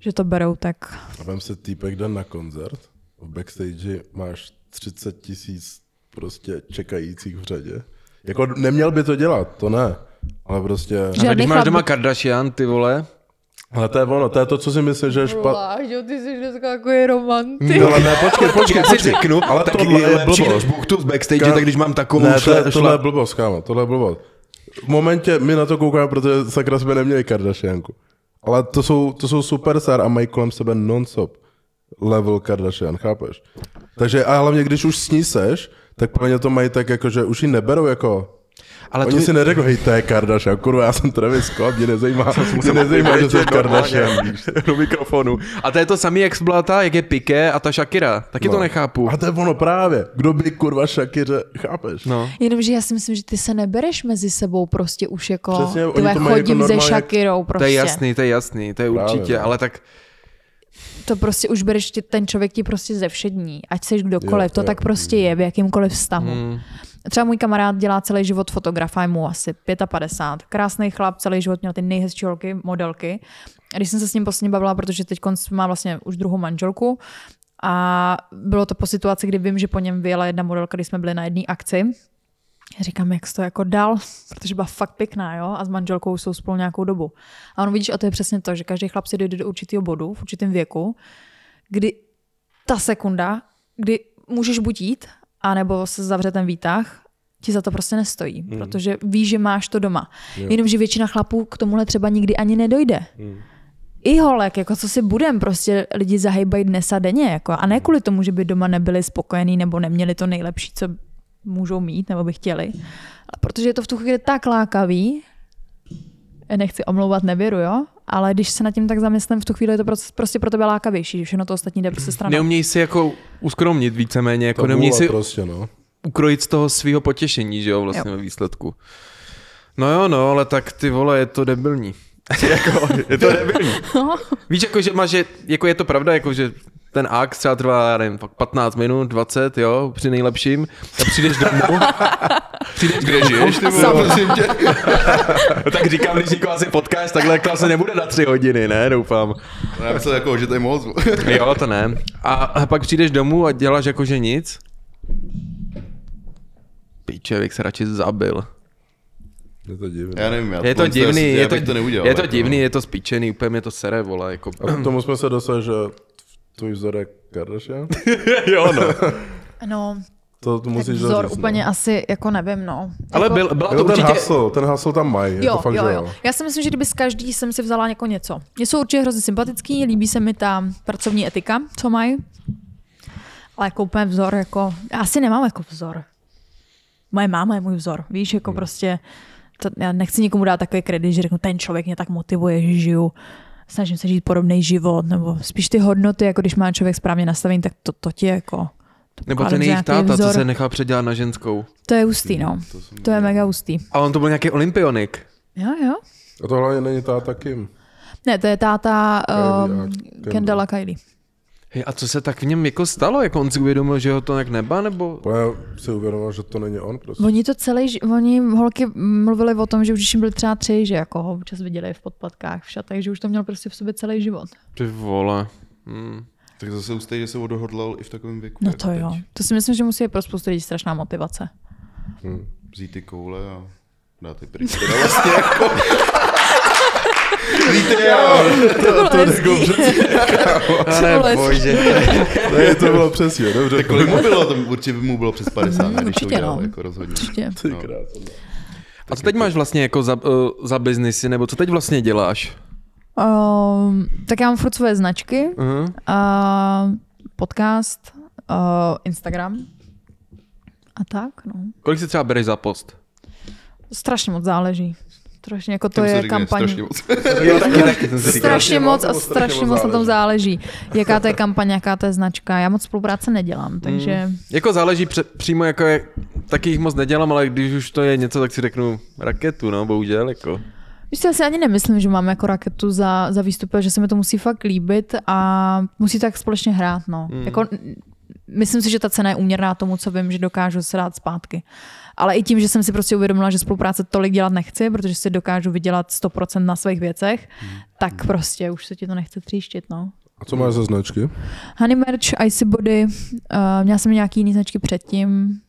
že to berou tak. A vem se týpek jde na koncert, v backstage máš 30 tisíc prostě čekajících v řadě. Jako neměl by to dělat, to ne. Ale prostě... Že- Ale když Žádný máš chlap doma Kardashian, ty vole, Ale to je ono, to je to, co si myslím, že je špatné. jo, ty jsi dneska jako je romantik. No, ale ne, počkej, počkej, já si počkej. řeknu, ale tak tohle je lepší blbost. buchtu z backstage, Ka- tak když mám takovou Ne, to šle, je, tohle je blbost, kámo, tohle je blbost. V momentě my na to koukáme, protože sakra jsme neměli Kardashianku. Ale to jsou, to jsou superstar a mají kolem sebe non-stop level Kardashian, chápeš? Takže a hlavně, když už s ní seš, tak pro ně to mají tak jako, že už ji neberou jako ale Oni to si neřeknou, hej, to je Kardashian, kurva, já jsem Travis Scott, mě nezajímá, mě nezajímá, že jsi Kardashian. do mikrofonu. A to je to samý, jak byla ta, jak je Piqué a ta Shakira. Taky to nechápu. A to je ono právě. Kdo by kurva Shakiře, chápeš? No. Jenomže já si myslím, že ty se nebereš mezi sebou prostě už jako, Přesně, jako chodím se normálně- Shakirou prostě. To je jasný, to je jasný, to je Právě, určitě, no. ale tak To prostě už bereš, ten člověk ti prostě ze všední, ať seš kdokoliv, Jo, to jo. tak prostě je v jakýmkoliv vztahu. Hmm. Třeba můj kamarád dělá celý život fotografa, je mu asi 55. Krásný chlap, celý život měl ty nejhezčí holky, modelky. A když jsem se s ním posledně bavila, protože teď má vlastně už druhou manželku, a bylo to po situaci, kdy vím, že po něm vyjela jedna modelka, když jsme byli na jedné akci. Já říkám, jak jsi to jako dal, protože byla fakt pěkná, jo, a s manželkou jsou spolu nějakou dobu. A on vidíš, a to je přesně to, že každý chlap si dojde do určitého bodu, v určitém věku, kdy ta sekunda, kdy můžeš buď jít, anebo se zavře ten výtah, ti za to prostě nestojí, mm. protože víš, že máš to doma. Jo. Jenomže většina chlapů k tomuhle třeba nikdy ani nedojde. Mm. I holek, jako co si budem, prostě lidi zahejbají dnes a denně, jako, a ne kvůli tomu, že by doma nebyli spokojení nebo neměli to nejlepší, co můžou mít nebo by chtěli, ale protože je to v tu chvíli tak lákavý, nechci omlouvat nevěru, jo, ale když se nad tím tak zamyslím, v tu chvíli je to prostě, prostě pro tebe lákavější, že všechno to ostatní jde prostě stranou. neumějí si jako uskromnit víceméně, jako To neumějí vůle si prostě, no. ukrojit z toho svého potěšení, že jo, vlastně jo. ve výsledku. No jo, no, ale tak ty vole, je to debilní. jako, je to debilní. Víš, jako, že máš, že, jako je to pravda, jako, že ten akt třeba trvá, já nevím, fakt 15 minut, 20, jo, při nejlepším. A přijdeš domů, přijdeš kde žiješ, ty vole, prosím tě. No tak říkám, když někoho asi potkáš, takhle to asi nebude na tři hodiny, ne, doufám. Já myslel, jako, že to je moc. Jo, to ne. A, a pak přijdeš domů a děláš jako, že nic. Píče, bych se radši zabil. Je to divné. Já nevím, já Je to divný, já je to, bych to neudělal. je to jako, divný, no. je to spíčený, úplně mě to sere, vole, jako. A k tomu jsme se dostali, že tvůj vzor je Kardashian? jo, no. No, To, musíš vzor doříct, úplně no. asi, jako nevím, no. Ale jako, byl, byla Jo, to ten určitě... hustle, ten hustle tam mají, je Jo, to fakt, jo, že jo. Já si myslím, že kdyby z každý jsem si vzala jako něco. Mně jsou určitě hrozně sympatický, líbí se mi ta pracovní etika, co mají. Ale jako úplně vzor, jako, já asi nemám jako vzor. Moje máma je můj vzor, víš, jako Hmm. prostě, to, já nechci nikomu dát takový kredit, že řeknu, ten člověk mě tak motivuje, že žiju, snažím se žít podobný život, nebo spíš ty hodnoty, jako když má člověk správně nastavený, tak to, to ti jako, to Nebo ten jejich táta, co vzor. se nechal předělat na ženskou. To je hustý, no. To je mega hustý. A on to byl nějaký olympionik. Jo, jo. A to hlavně není táta Kim. Ne, to je táta Kylie um, a Kendall. Kendalla Kylie. A co se tak v něm jako stalo? Jako on si uvědomil, že ho to nějak neba, nebo... Bo já si uvědomil, že to není on prostě. Oni to celý, oni holky mluvili o tom, že už když jim byli třeba tři, že jako ho občas viděli v podpatkách, v šatech, že už to měl prostě v sobě celý život. Ty vole. Hmm. Tak zase ustej, že se odhodlal i v takovém věku. No jako to jo. teď. To si myslím, že musí být pro spoustu lidí strašná motivace. Hm. Vzít ty koule a dát ty pryč. Teda vlastně jako... Víte, jo. To, to je Ale bože. Ne, to bylo přesně, dobře. Tak kolik mu bylo? To určitě by mu bylo přes 50, ne, když to určitě, udělal, no. jako rozhodně. Určitě. Ty No. krása. A co teď máš vlastně jako za, uh, za biznisy, nebo co teď vlastně děláš? Um, tak já mám furt svoje značky, Uh-huh. uh, podcast, uh, Instagram a tak, no. Kolik si třeba bereš za post? Strašně moc záleží. Strašně, jako to je kampaň. Strašně moc. Strašně moc a strašně moc na tom záleží. Jaká to je kampaň, jaká to je značka. Já moc spolupráce nedělám, takže Jako záleží pře- přímo jako je, taky jich moc nedělám, ale když už to je něco, tak si řeknu raketu, no, bohužel, jako. Víš, já si ani nemyslím, že mám jako raketu za, za výstupy, že se mi to musí fakt líbit a musí tak společně hrát, no. Mm. Jako, myslím si, že ta cena je úměrná tomu, co vím, že dokážu se dát zpátky. Ale i tím, že jsem si prostě uvědomila, že spolupráce tolik dělat nechci, protože si dokážu vydělat 100% na svých věcech, mm. tak prostě už se ti to nechce tříštit, no. A co máš za značky? Honey Merch, Icy Body, uh, měla jsem nějaký jiný značky předtím,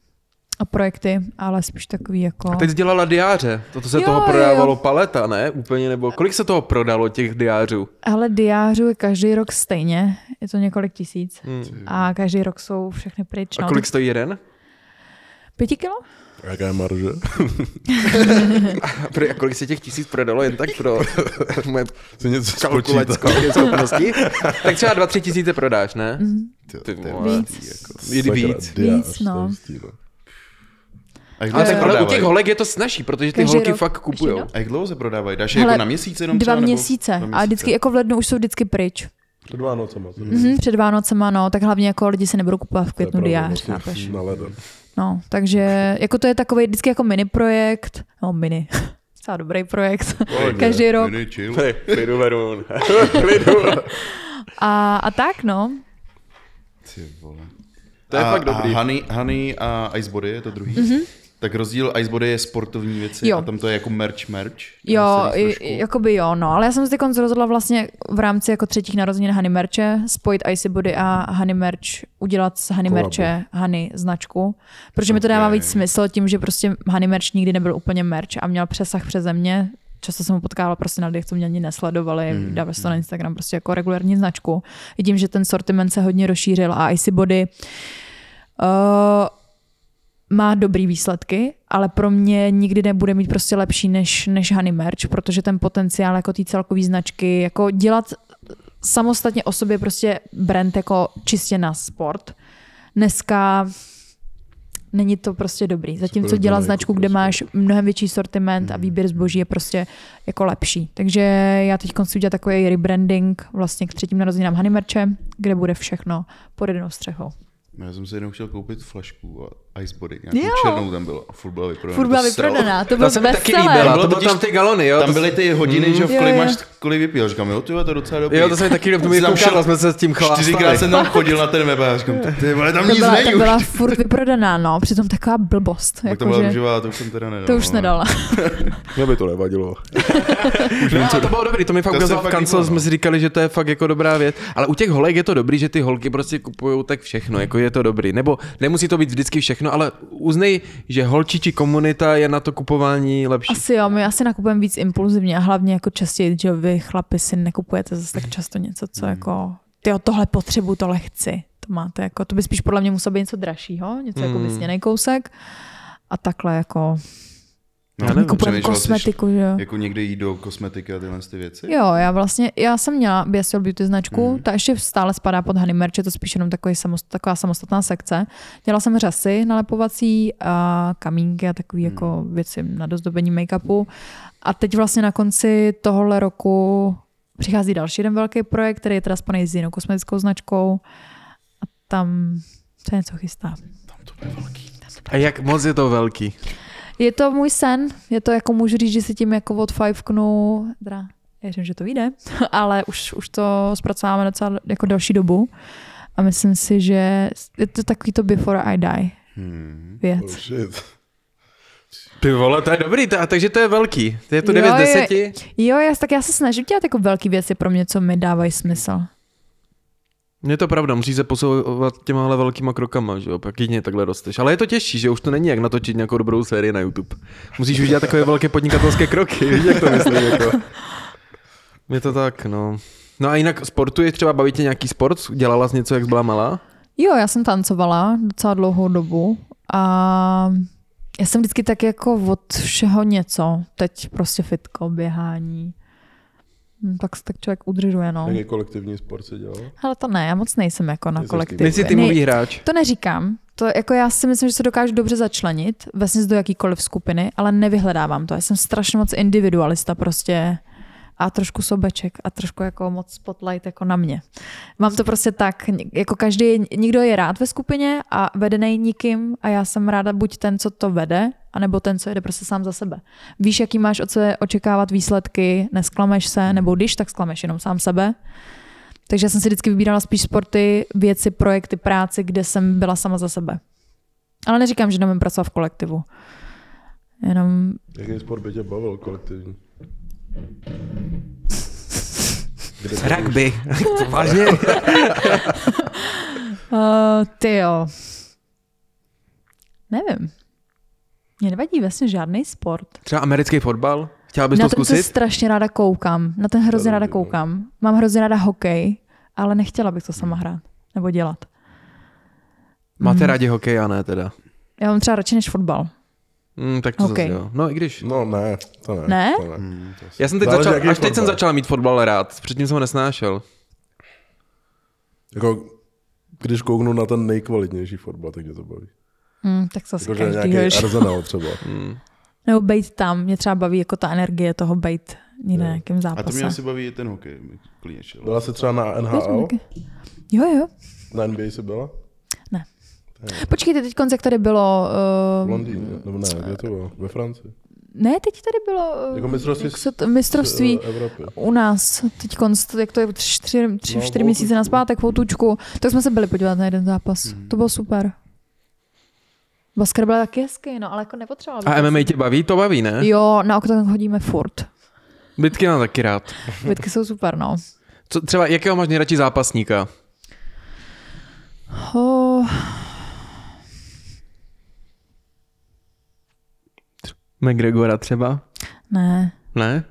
a projekty, ale spíš takový jako... A teď dělala diáře, toto se Jo, toho prodávalo jo. paleta, ne? Úplně, nebo kolik se toho prodalo, těch diářů? Ale diářů je každý rok stejně, je to několik tisíc. Hmm. A každý rok jsou všechny pryč. A No. kolik stojí jeden? Pěti kilo? Jaká je marže? A kolik se těch tisíc prodalo jen tak pro moje Si něco spočítá. kalkulačské schopnosti? tak třeba dva, tři tisíce prodáš, ne? Ty, Ty ty. Víc. Víc, víc. Víc, no. A jak Ale se tak ale u těch holek je to snažší, protože ty Každý holky rok. fakt kupujou. Ještě A jak dlouho se prodávají? Dáš je Hele, jako na měsíc jenom Dva třeba, nebo- měsíce. Dva A vždycky jako v lednu už jsou vždycky pryč. Před Vánocema. Mhm, před Vánocema, no, tak hlavně jako lidi si nebudou kupovat v to je květnu diář, chápeš? Na leden. No, takže jako to je takový vždycky jako mini projekt, no mini, docela dobrý projekt, každý rok. Mini chill. Klidu, Verun. Klidu. A, a tak, no. Ty vole. To je a, fakt dobrý. A honey, honey a Icebody je to druhý? Mhm. Tak rozdíl Icebody je sportovní věci Jo. a tam to je jako merch merch. Jo, i- jakoby jo, no, ale já jsem se teď rozhodla vlastně v rámci jako třetích narozenin Honey Merche spojit Icy Body a Honey Merch, udělat z Kolabo. Merche Honey značku, protože mi to dává víc smysl tím, že prostě Honey Merch nikdy nebyl úplně merch a měl přesah přeze mě, často jsem ho potkávala prostě na lidech, co mě ani nesledovali, mm. dávali se to na Instagram prostě jako regulární značku. I tím, že ten sortiment se hodně rozšířil a Icy Body uh, má dobrý výsledky, ale pro mě nikdy nebude mít prostě lepší než, než Honey Merch, protože ten potenciál jako té celkové značky, jako dělat samostatně o sobě prostě brand jako čistě na sport. Dneska není to prostě dobrý. Zatímco dělat brand značku, jako kde prostě. máš mnohem větší sortiment a výběr zboží je prostě jako lepší. Takže já teď chci udělat takový rebranding vlastně k třetím narozeninám Honey Merche, kde bude všechno pod jednou střechou. Já jsem si jednou chtěl koupit flašku a Icebody. Nějakou Jo. černou tam bylo a furt byla vyprodaná. Furt byla To vyprodaná, to Ta byl se mi taky líbila, Bylo to byly totiž- tam ty galony, jo? Tam to byly ty hodiny, že v Jo, kolik máš, kolik vypil. Říkám, jo, tyhle, to je docela dobrý. Jo, to taky to Jsem tam koukal, šel- jsme se s tím chlastali. Čtyřikrát jsem tam chodil na ten web a říkám, ty vole, tam To nic byla, není už. byla furt vyprodaná, no, přitom taková blbost. Tak to Jako, byla že, růžová, to už jsem teda nedal. to už no. nedala. Mě by to nevadilo. No, to bylo dobrý, to mi fakt To ukázal v kancel, jsme no. si říkali, že to je fakt jako dobrá věc. Ale u těch holek je to dobrý, že ty holky prostě kupují tak všechno, jako je to dobrý. Nebo nemusí to být vždycky všechno, ale uznej, že holčičí komunita je na to kupování lepší. Asi jo, my asi nakupujeme víc impulzivně a hlavně jako častěji, že vy chlapi si nekupujete zase tak často něco, co jako, ty tohle potřebu, tohle chci. To máte jako, to by spíš podle mě muselo být něco dražšího, něco jako Mm. vysněný kousek. A takhle jako, No, Já nevím, kupujeme kosmetiku, že jo. Jako někde jít do kosmetiky a tyhle ty věci? Jo, já vlastně, já jsem měla Bestial Beauty značku, mm. ta ještě stále spadá pod Honey Merch, je to spíš jenom takový samost, taková samostatná sekce. Dělala jsem řasy nalepovací a kamínky a takové Mhm. jako věci na dozdobení make-upu. A teď vlastně na konci tohohle roku přichází další jeden velký projekt, který je teda spojený s jinou kosmetickou značkou a tam se něco chystá. A jak moc je to velký? Je to můj sen, je to jako můžu říct, že si tím jako od fiveknu, teda věřím, že to vyjde, ale už, už to zpracováme docela jako další dobu a myslím si, že je to takový to before I die Hmm. věc. Oh shit. Ty vole, to je dobrý, to, a takže to je velký. To je to Jo, 9 z jo. 10? Jo, já, tak já se snažím dělat jako velký věci pro mě, co mi dávají smysl. Je to pravda, musí se posouvat těmahle velkýma krokama, že jo, pak jedině takhle rosteš. Ale je to těžší, že už to není jak natočit nějakou dobrou sérii na YouTube. Musíš už dělat takové velké podnikatelské kroky, víš, jak to myslím, jako. Je to tak, no. No a jinak sportuješ třeba, baví tě nějaký sport? Dělala jsi něco, jak jsi byla malá? Jo, já jsem tancovala docela dlouhou dobu a já jsem vždycky tak jako od všeho něco. Teď prostě fitko, běhání. Hm, Tak se tak člověk udržuje, no. Jaký kolektivní sport si dělal? Ale to ne, já moc nejsem jako na Nejsi kolektiv. Ty jsi týmový hráč. To neříkám. To jako já si myslím, že se dokážu dobře začlenit vlastně do jakýkoliv skupiny, ale nevyhledávám to. Já jsem strašně moc individualista prostě a trošku sobeček a trošku jako moc spotlight jako na mě. Mám to prostě tak, jako každý, nikdo je rád ve skupině a vedený nikým a já jsem ráda buď ten, co to vede, anebo ten, co jede prostě sám za sebe. Víš, jaký máš od sebe očekávat výsledky, nesklameš se, nebo když, tak sklameš jenom sám sebe. Takže já jsem si vždycky vybírala spíš sporty, věci, projekty, práci, kde jsem byla sama za sebe. Ale neříkám, že nemám pracovat v kolektivu. Jenom Jaký sport by tě bavil kolektivní? Rugby. Vážně? Uh, ty jo. Nevím. Mě nevadí vlastně žádný sport. Třeba americký fotbal? Chtěla bys Na to ten se zkusit? strašně ráda koukám. Na ten hrozně ráda koukám. Mám hrozně ráda hokej, ale nechtěla bych to sama hrát. Nebo dělat. Máte rádi hokej a ne teda? Já mám třeba radši než fotbal. Hmm, tak to Hokej. zase jo. No i když. No ne, to ne. Ne? To ne. Hmm, to Já jsem teď Záleží, začal, až teď jsem začal mít fotbal rád. Předtím jsem ho nesnášel. Jako, když kouknu na ten nejkvalitnější fotbal, tak mě to baví. Hmm, tak zase Jakože každý nějaký Arsenal třeba. Nebo bejt tam. Mě třeba baví jako ta energie toho bejt na nějakém A zápase. to mě asi baví i ten hokej. šel. Byla jsi třeba na NHL? Jo, jo. Na NBA jsi byla? Počkejte, teď jak tady bylo... V Uh, Londýně? Nebo ne, kde to bylo? Ve Francii? ne, teď tady bylo uh, Jako mistrovství jak se to, mistrovství eh, Evropy. u nás, teď konst, jak to je tři, tři, tři No, čtyři měsíce na zpátek v Outučku, tak jsme se byli podívat na jeden zápas. Mhm. To bylo super. Basket byl taky hezký, no, ale jako nepotřeboval. A MMA tě baví? To baví, ne? Jo, na oktagon chodíme furt. Bitky mám taky rád. Bitky jsou super, no. Co, třeba jakého máš nejradši zápasníka? Oh, McGregora třeba? ne. Ne?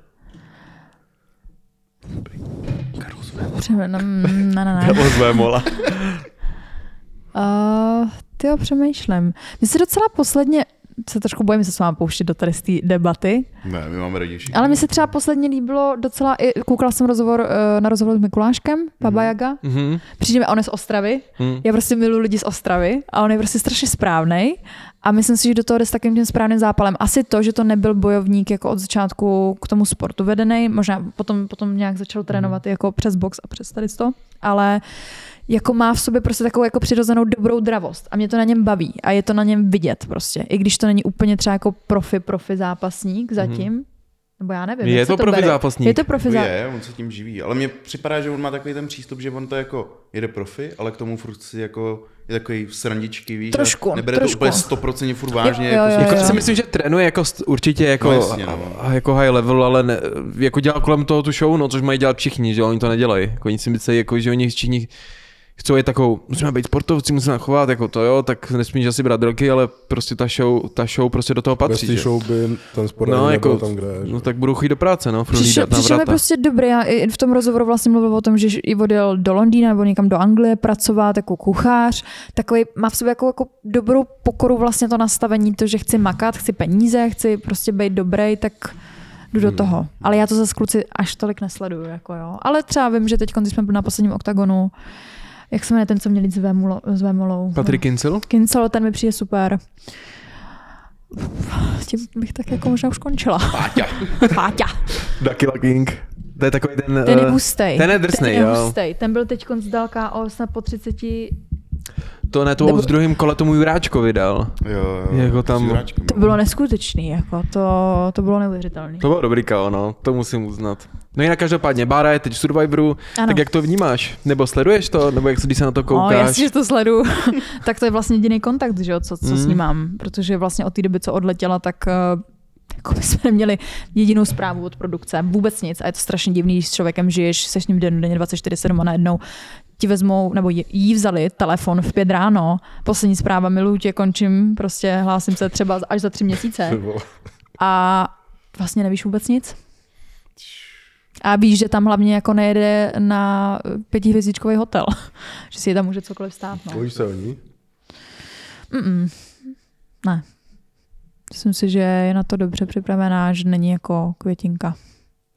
Přeme, no, mm, ne, ne, ne. Uh, ty jo, přemýšlím. Mně se docela posledně, se trošku bojím se s vámi pouštět do tady z té debaty, Ne, my máme raději všichni. ale mi se třeba posledně líbilo docela, i, koukala jsem rozhovor, uh, na rozhovor s Mikuláškem, Baba Jaga, Mhm. přijde mi, on je z Ostravy, Mhm. já prostě miluji lidi z Ostravy a on je prostě strašně správný a myslím si, že do toho jde s takovým tím správným zápalem. Asi to, že to nebyl bojovník jako od začátku k tomu sportu vedený, možná potom, potom nějak začal trénovat jako přes box a přes tady to, ale jako má v sobě prostě takovou jako přirozenou dobrou dravost a mě to na něm baví a je to na něm vidět prostě. I když to není úplně třeba jako profi, profi zápasník zatím, nebo já nevím. Je se to profi bere. zápasník. Je to profi To zápasník. je, on se tím živí. Ale mně připadá, že on má takový ten přístup, že on to jako jede profi, ale k tomu furt si jako je takový srandičky, víš. Trošku, Nebere trošku. to úplně stoprocentně furt vážně. Jo, jo, jako, jo, jako, Jako jo. si myslím, že trénuje jako určitě jako, No jasně, no. jako high level, ale ne, jako dělá kolem toho tu show, no, což mají dělat všichni, že oni to nedělají. Jako oni si myslí, jako, že oni všichni chcou je takovou, musíme být sportovci, musíme chovat, jako to jo, tak nesmíš asi brát drogy, ale prostě ta show, ta show prostě do toho Bez patří. že? show by ten sport No, jako, tam, kde je. no tak budou chodit do práce, no, Přišel, mi prostě dobrý. Já i v tom rozhovoru vlastně mluvil o tom, že i odjel do Londýna nebo někam do Anglie pracovat jako kuchař. Takový má v sobě jako, jako dobrou pokoru vlastně to nastavení, to, že chci makat, chci peníze, chci prostě být dobrý, tak jdu do toho. Ale já to zase kluci až tolik nesleduju. Jako jo. Ale třeba vím, že teď, když jsme byli na posledním oktagonu, jak se jmenuje ten, co měl jít s Vémulo- s Vémolou? Patrik Kincel? Kincel, ten mi přijde super. S tím bych tak jako možná už končila. Páťa. Páťa. Dakila King. To je takový ten... Ten je eh, hustej. Ten je drsnej, ten je jo. hustej. Ten byl teď z dálka o snad po 30 To ne, to Nebo- v druhém kole tomu Juráčkovi dal. Jo, jo. Jako tam- To no. bylo neskutečný, jako to, to bylo neuvěřitelné. To bylo dobrý KO, no, to musím uznat. No jinak každopádně, Bára je teď v Survivoru, Ano. tak jak to vnímáš? Nebo sleduješ to? Nebo jak se, když se na to No, koukáš? jasně, že to sleduju. tak to je vlastně jediný kontakt, že jo, co, co s Mm. ním mám. Protože vlastně od té doby, co odletěla, tak eh, jako my jsme neměli jedinou zprávu od produkce, vůbec nic. A je to strašně divný, když s člověkem žiješ, seš s ním den denně 24-7 a najednou ti vezmou, nebo jí- vzali telefon v pět ráno, poslední zpráva, miluji tě, končím, prostě hlásím se třeba až za tři měsíce. A vlastně nevíš vůbec nic. A víš, že tam hlavně jako nejede na pětihvězdičkový hotel. že si je tam může cokoliv stát. No. Bojíš se o ní? Mm-mm. Ne. Myslím si, že je na to dobře připravená, že není jako květinka.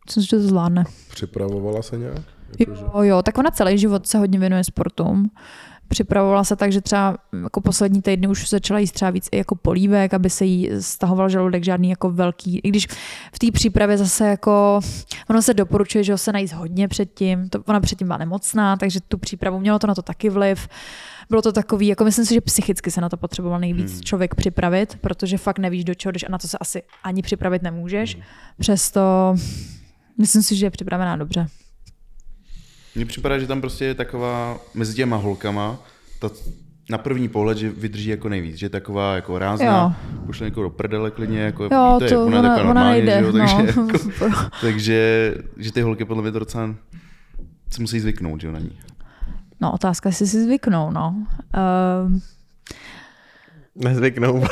Myslím si, že to zvládne. Připravovala se nějak? Jakože... Jo, jo, tak ona celý život se hodně věnuje sportům. připravovala se tak, že třeba jako poslední týdny už začala jíst třeba víc i jako polívek, aby se jí stahoval žaludek žádný jako velký, i když v té přípravě zase jako, ono se doporučuje, že ho se najíst hodně předtím, to, ona předtím byla nemocná, takže tu přípravu mělo to na to taky vliv. Bylo to takový, jako myslím si, že psychicky se na to potřeboval nejvíc hmm. člověk připravit, protože fakt nevíš, do čeho jdeš a na to se asi ani připravit nemůžeš. Hmm. Přesto myslím si, že je připravená dobře. Mně připadá, že tam prostě je taková mezi těma holkama, ta, na první pohled, že vydrží jako nejvíc, že je taková jako rázná, pošle někoho do prdele klidně, jako jo, to, je, to ona, ona, ona normálně, nejde, že jo, takže, no. jako, takže, že ty holky podle mě to docela se musí zvyknout, že jo, na ní. No, otázka, jestli si zvyknou, no. Uh, Nezvyknou.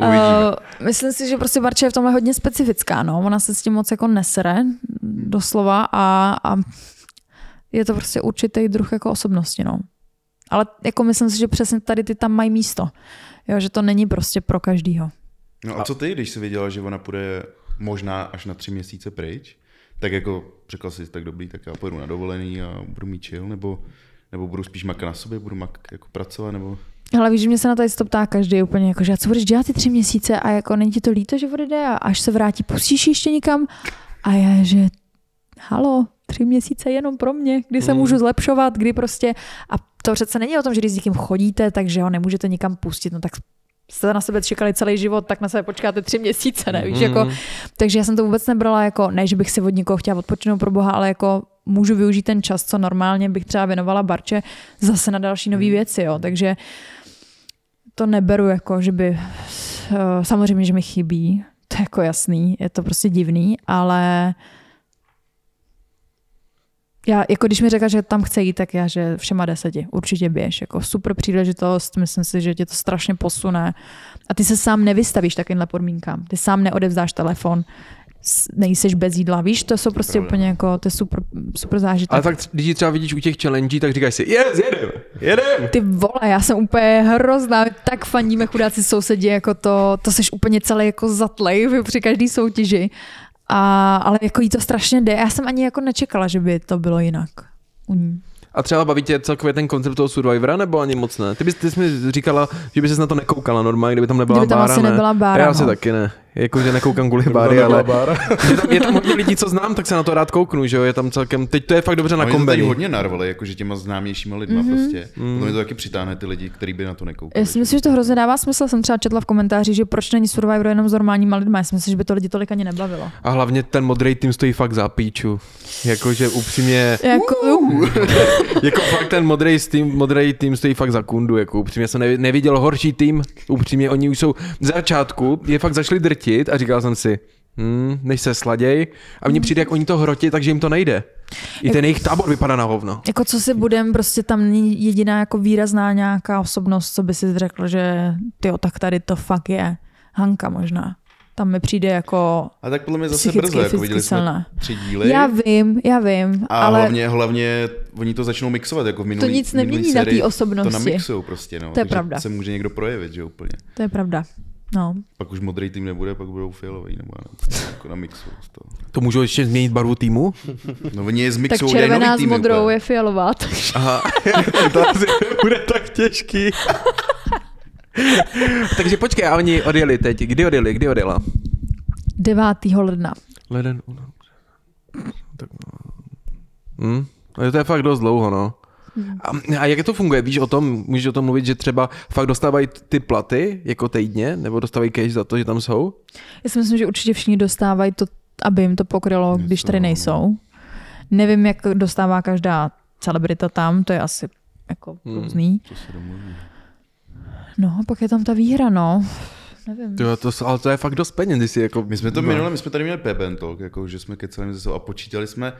uh, myslím si, že prostě Barče je v tomhle hodně specifická, no. Ona se s tím moc jako nesere, doslova, a, a je to prostě určitý druh jako osobnosti, no. Ale jako myslím si, že přesně tady ty tam mají místo. Jo, že to není prostě pro každýho. No a co ty, když jsi věděla, že ona půjde možná až na tři měsíce pryč, tak jako řekla jsi, tak dobrý, tak já pojedu na dovolený a budu mít chill, nebo, nebo budu spíš makat na sobě, budu mak, jako pracovat, nebo... Ale víš, že mě se na tady to ptá každý úplně, jako, že a co budeš dělat ty tři měsíce? A jako není ti to líto, že odjde a až se vrátí, pustíš ještě někam? A já, že halo, tři měsíce jenom pro mě, kdy se Mm. můžu zlepšovat, kdy prostě, a to přece není o tom, že když s někým chodíte, takže ho nemůžete nikam pustit, no tak jste na sebe čekali celý život, tak na sebe počkáte tři měsíce, ne, víš, jako, takže já jsem to vůbec nebrala jako, ne, že bych si od někoho chtěla odpočinout pro boha, ale jako můžu využít ten čas, co normálně bych třeba věnovala Barče zase na další nové věci, jo, takže to neberu jako, že by, eh, samozřejmě, že mi chybí, to je jako jasný, je to prostě divný, ale já, jako když mi řekla, že tam chce jít, tak já, že všema deseti, určitě běž, jako super příležitost, myslím si, že tě to strašně posune. A ty se sám nevystavíš takovýmhle podmínkám, ty sám neodevzdáš telefon, nejseš bez jídla, víš, to jsou prostě Pravda. úplně jako, to je super, super zážitek. Ale tak, když ji třeba vidíš u těch challenge, tak říkáš si, yes, jedem, jedem. Ty vole, já jsem úplně hrozná, tak fandíme chudáci sousedí, jako to, to seš úplně celý jako zatlej při každý soutěži. A, ale jako jí to strašně jde. Já jsem ani jako nečekala, že by to bylo jinak. ní. A třeba baví tě celkově ten koncept toho Survivora, nebo ani moc ne? Ty bys, ty jsi mi říkala, že bys na to nekoukala normálně, kdyby tam nebyla Kdyby tam bára, asi ne? nebyla bára, Já no. asi taky ne. Jako, že nekoukám kvůli báry, ale je tam, je tam hodně lidí, co znám, tak se na to rád kouknu, že jo? Je tam celkem, teď to je fakt dobře na Oni to tady kombení. hodně narvali, jakože těma známějšíma lidma mm-hmm. prostě. Mm. Potom to taky přitáhne ty lidi, kteří by na to nekoukali. Já si myslím, že to hrozně dává smysl. Jsem třeba četla v komentářích, že proč není Survivor jenom s normálníma lidma. Já si myslím, že by to lidi tolik ani nebavilo. A hlavně ten modrý tým stojí fakt za píču. Jakože upřímně, Jako, jako fakt ten modrý tým, modrý tým stojí fakt za kundu, jako upřímně jsem nevi- neviděl horší tým, upřímně oni už jsou, z začátku je fakt začali drtit a říkal jsem si, hmm, než se sladěj a mně přijde, jak oni to hrotí, takže jim to nejde. I ten jejich tábor vypadá na hovno. jako co si budem, prostě tam není jediná jako výrazná nějaká osobnost, co by si řekl, že ty tak tady to fakt je. Hanka možná. Tam mi přijde jako A tak podle mě zase psychicky, brzo, jako viděli jsme tři díly. Já vím, já vím, A ale hlavně, hlavně oni to začnou mixovat, jako v minulý, nic minulý nemění na té osobnosti. To namixujou prostě, no. To je takže pravda. se může někdo projevit, že jo, úplně. to je pravda. No. Pak už modrý tým nebude, pak budou fialový, nebo já nevím, jako namixujou z toho. To můžu ještě změnit barvu týmu? No oni je Tak zmixují, udělají červená s modrou úplně. je fialová. takže- Aha, to bude tak těžký. takže počkej, a oni odjeli teď. Kdy odjeli? Kdy odjela? 9. ledna. Leden. Tak, hm? Ale to je fakt dost dlouho, no. A, a jak to funguje? Víš o tom, můžeš o tom mluvit, že třeba fakt dostávají ty platy jako týdně, nebo dostávají cash za to, že tam jsou? Já si myslím, že určitě všichni dostávají to, aby jim to pokrylo, když tady nejsou. Nevím, jak dostává každá celebrita tam, to je asi jako Hmm. různý. To se domluví. No, a pak je tam ta výhra, no. Nevím. Jo, to, ale to je fakt dost peněz, když si jako... My jsme to minule, my jsme tady měli Peben Talk, jako, že jsme kecali sebou a počítali jsme,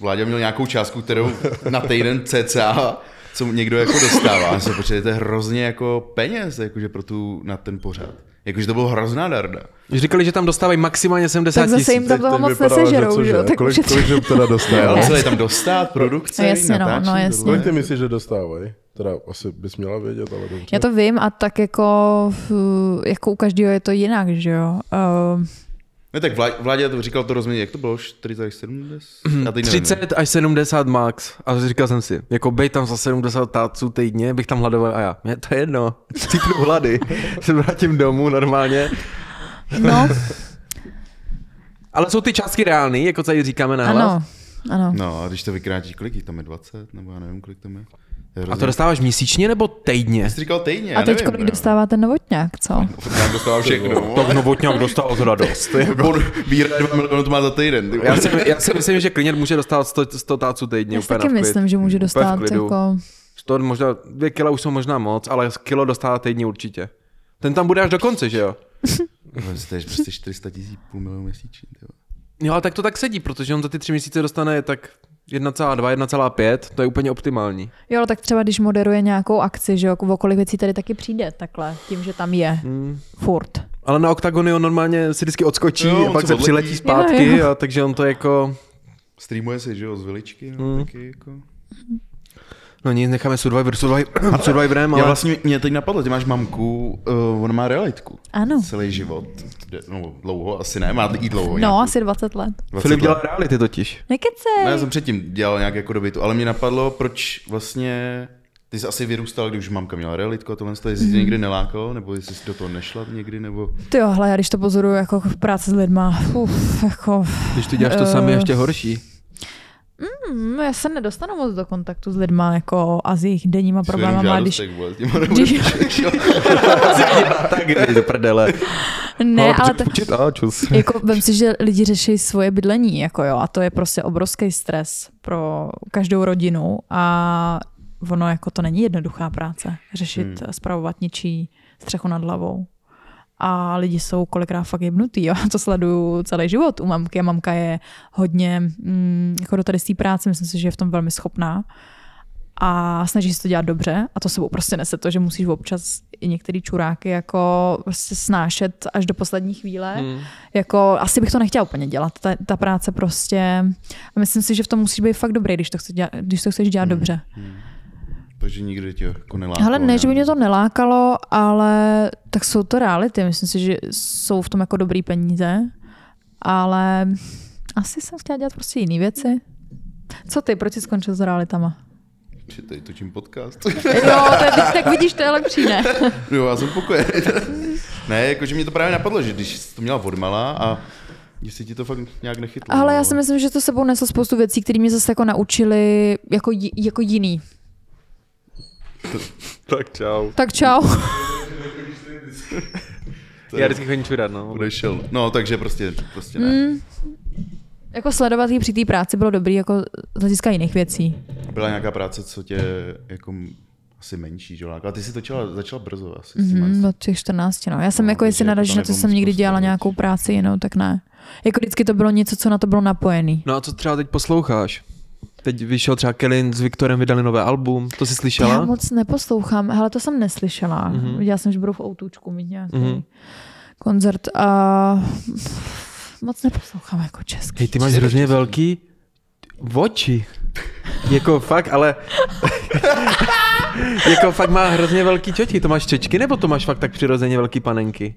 Vláďa měl nějakou částku, kterou na týden cca, co někdo jako dostává. To je hrozně jako peněz, jakože pro tu, na ten pořad. Jakože to bylo hrozná darda. Říkali, že tam dostávají maximálně 70 Tak zase tisíc. jim tam toho moc nesežerou, že jo? Tak kolik, už kolik teda Ne, dostává? ale je tam dostat, produkce, No jasně, no, natáčení, no, jasně. tohle? Kolik ty myslíš, že dostávají? Teda asi bys měla vědět, ale dobře. Já to vím a tak jako, jako u každého je to jinak, že jo. Uh, Ne, tak vládě, vládě to říkal to rozměr, jak to bylo? 40 až 70? Já teď nevím, no. 30 až 70 max. A říkal jsem si, jako bej tam za 70 táců týdně, bych tam hladoval a já, mě to je jedno, cípnu hlady, se vrátím domů normálně. No, Ale jsou ty částky reálné, jako tady říkáme na hlas? ano, ano. No a když to vykrátíš, kolik jich tam je? 20? Nebo já nevím, kolik tam je. Je A to hrozně- dostáváš měsíčně nebo týdně? Jsi říkal týdně, A teď kolik no. dostává ten novotňák, co? Já dostávám všechno. Tak novotňák dostal za dost. On bírá 2 miliony, to má za týden. ty. Já si, já si myslím, že klient může dostat 100, 100 táců týdně. Já si úplně taky myslím, že může dostat jako... 100, možná, dvě kila už jsou možná moc, ale kilo dostává týdně určitě. Ten tam bude až do konce, že jo? To je prostě 400 tisíc, půl milionu měsíčně. Jo, ale tak to tak sedí, protože on za ty tři měsíce dostane tak 1,2, 1,5, to je úplně optimální. Jo, ale tak třeba když moderuje nějakou akci, že jo, o kolik věcí tady taky přijde takhle, tím, že tam je. Hmm. Furt. Ale na oktagony on normálně si vždycky odskočí Jo, a pak se se odletí. přiletí zpátky, Jo, jo, jo. takže on to jako... Streamuje si, že jo, z viličky, no, Mm. taky jako. No nic, necháme Survivor, Survivor, Survivorem, Já ale... vlastně, mě teď napadlo, ty máš mamku, uh, ona má realitku. Ano. Celý život. No, dlouho, asi ne, má i dlouho. No, nějakou asi 20 let. 20 Filip dělá reality totiž. Nekecej. Ne, já jsem předtím dělal nějak jako doby tu, ale mě napadlo, proč vlastně ty jsi asi vyrůstal, když už mamka měla realitku a tohle, jestli tě někdy nelákalo, nebo jestli jsi do toho nešla někdy, nebo... Ty jo, hle, já když to pozoruju jako v práci s lidma, uf, jako... Když ty děláš to samé, Eh. ještě horší. Hmm, já se nedostanu moc do kontaktu s lidma jako a s jejich denníma problémama, když... když... tak jdi do prdele. Ne, ale to, Počít, a čus. jako vem si, že lidi řeší svoje bydlení, jako jo, a to je prostě obrovský stres pro každou rodinu a ono jako to není jednoduchá práce, řešit, hmm. spravovat něčí střechu nad hlavou. A lidi jsou kolikrát fakt jebnutý, jo. to sleduju celý život u mamky a mamka je hodně mm, jako do tady z té práce, myslím si, že je v tom velmi schopná a snaží se to dělat dobře a to sebou prostě nese to, že musíš občas i některé čuráky jako prostě snášet až do poslední chvíle. Hmm. Jako, asi bych to nechtěla úplně dělat, ta, ta práce prostě, a myslím si, že v tom musíš být fakt dobrý, když to, chce dělat, když to chceš dělat hmm. dobře. Takže nikdy tě jako nelákalo. Ale ne, že by mě to nelákalo, ale tak jsou to reality. Myslím si, že jsou v tom jako dobrý peníze, ale asi jsem chtěla dělat prostě jiné věci. Co ty, proč jsi skončil s realitama? Že tady točím podcast. Jo, to je, tak vidíš, to je lepší, ne? jo, já jsem spokojený. ne, jakože mě to právě napadlo, že když jsi to měla odmala a jestli ti to fakt nějak nechytlo. Ale no, já si myslím, že to sebou neslo spoustu věcí, které mě zase jako naučili jako, jako jiný. Tak čau. Tak čau. Já vždycky chodím čurat, no. Odešel. No, takže prostě, prostě ne. Mm, jako sledovat jí při té práci bylo dobrý jako z hlediska jiných věcí. Byla nějaká práce, co tě jako asi menší, že? A ty jsi točila, začala brzo asi. s tím Mm, asi. do těch 14, no. Já jsem No, jako, jestli jako na to, že nebylo jsem někdy prostoru, dělala nějakou práci jinou, tak ne. Jako vždycky to bylo něco, co na to bylo napojený. No a co třeba teď posloucháš? Teď vyšel třeba Kelly s Viktorem vydali nové album, to jsi Já slyšela? moc neposlouchám, ale to jsem neslyšela. Mhm. Mm-hmm. Viděla jsem, že budou v Outůčku mít nějaký Mhm. mm-hmm. koncert a moc neposlouchám jako česky. Hej, ty máš hrozně velký oči. Jako fakt, ale... jako fakt má hrozně velký čočky. To máš čočky, nebo to máš fakt tak přirozeně velký panenky?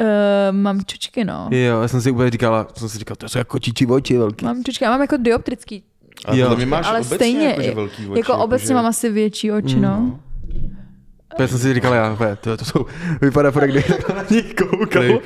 Uh, mám čočky, no. Jo, já jsem si úplně říkala, jsem si říkal, to jsou jako čičí oči velký. Mám čočky, já mám jako dioptrický, Ale Jo. mě máš ale obecně stejně, jakože velký oči. jako obecně jakože- mám asi větší oči, no. Já jsem si říkal, já, to, to jsou, vypadá fakt, kdyby na nich koukal. Hej.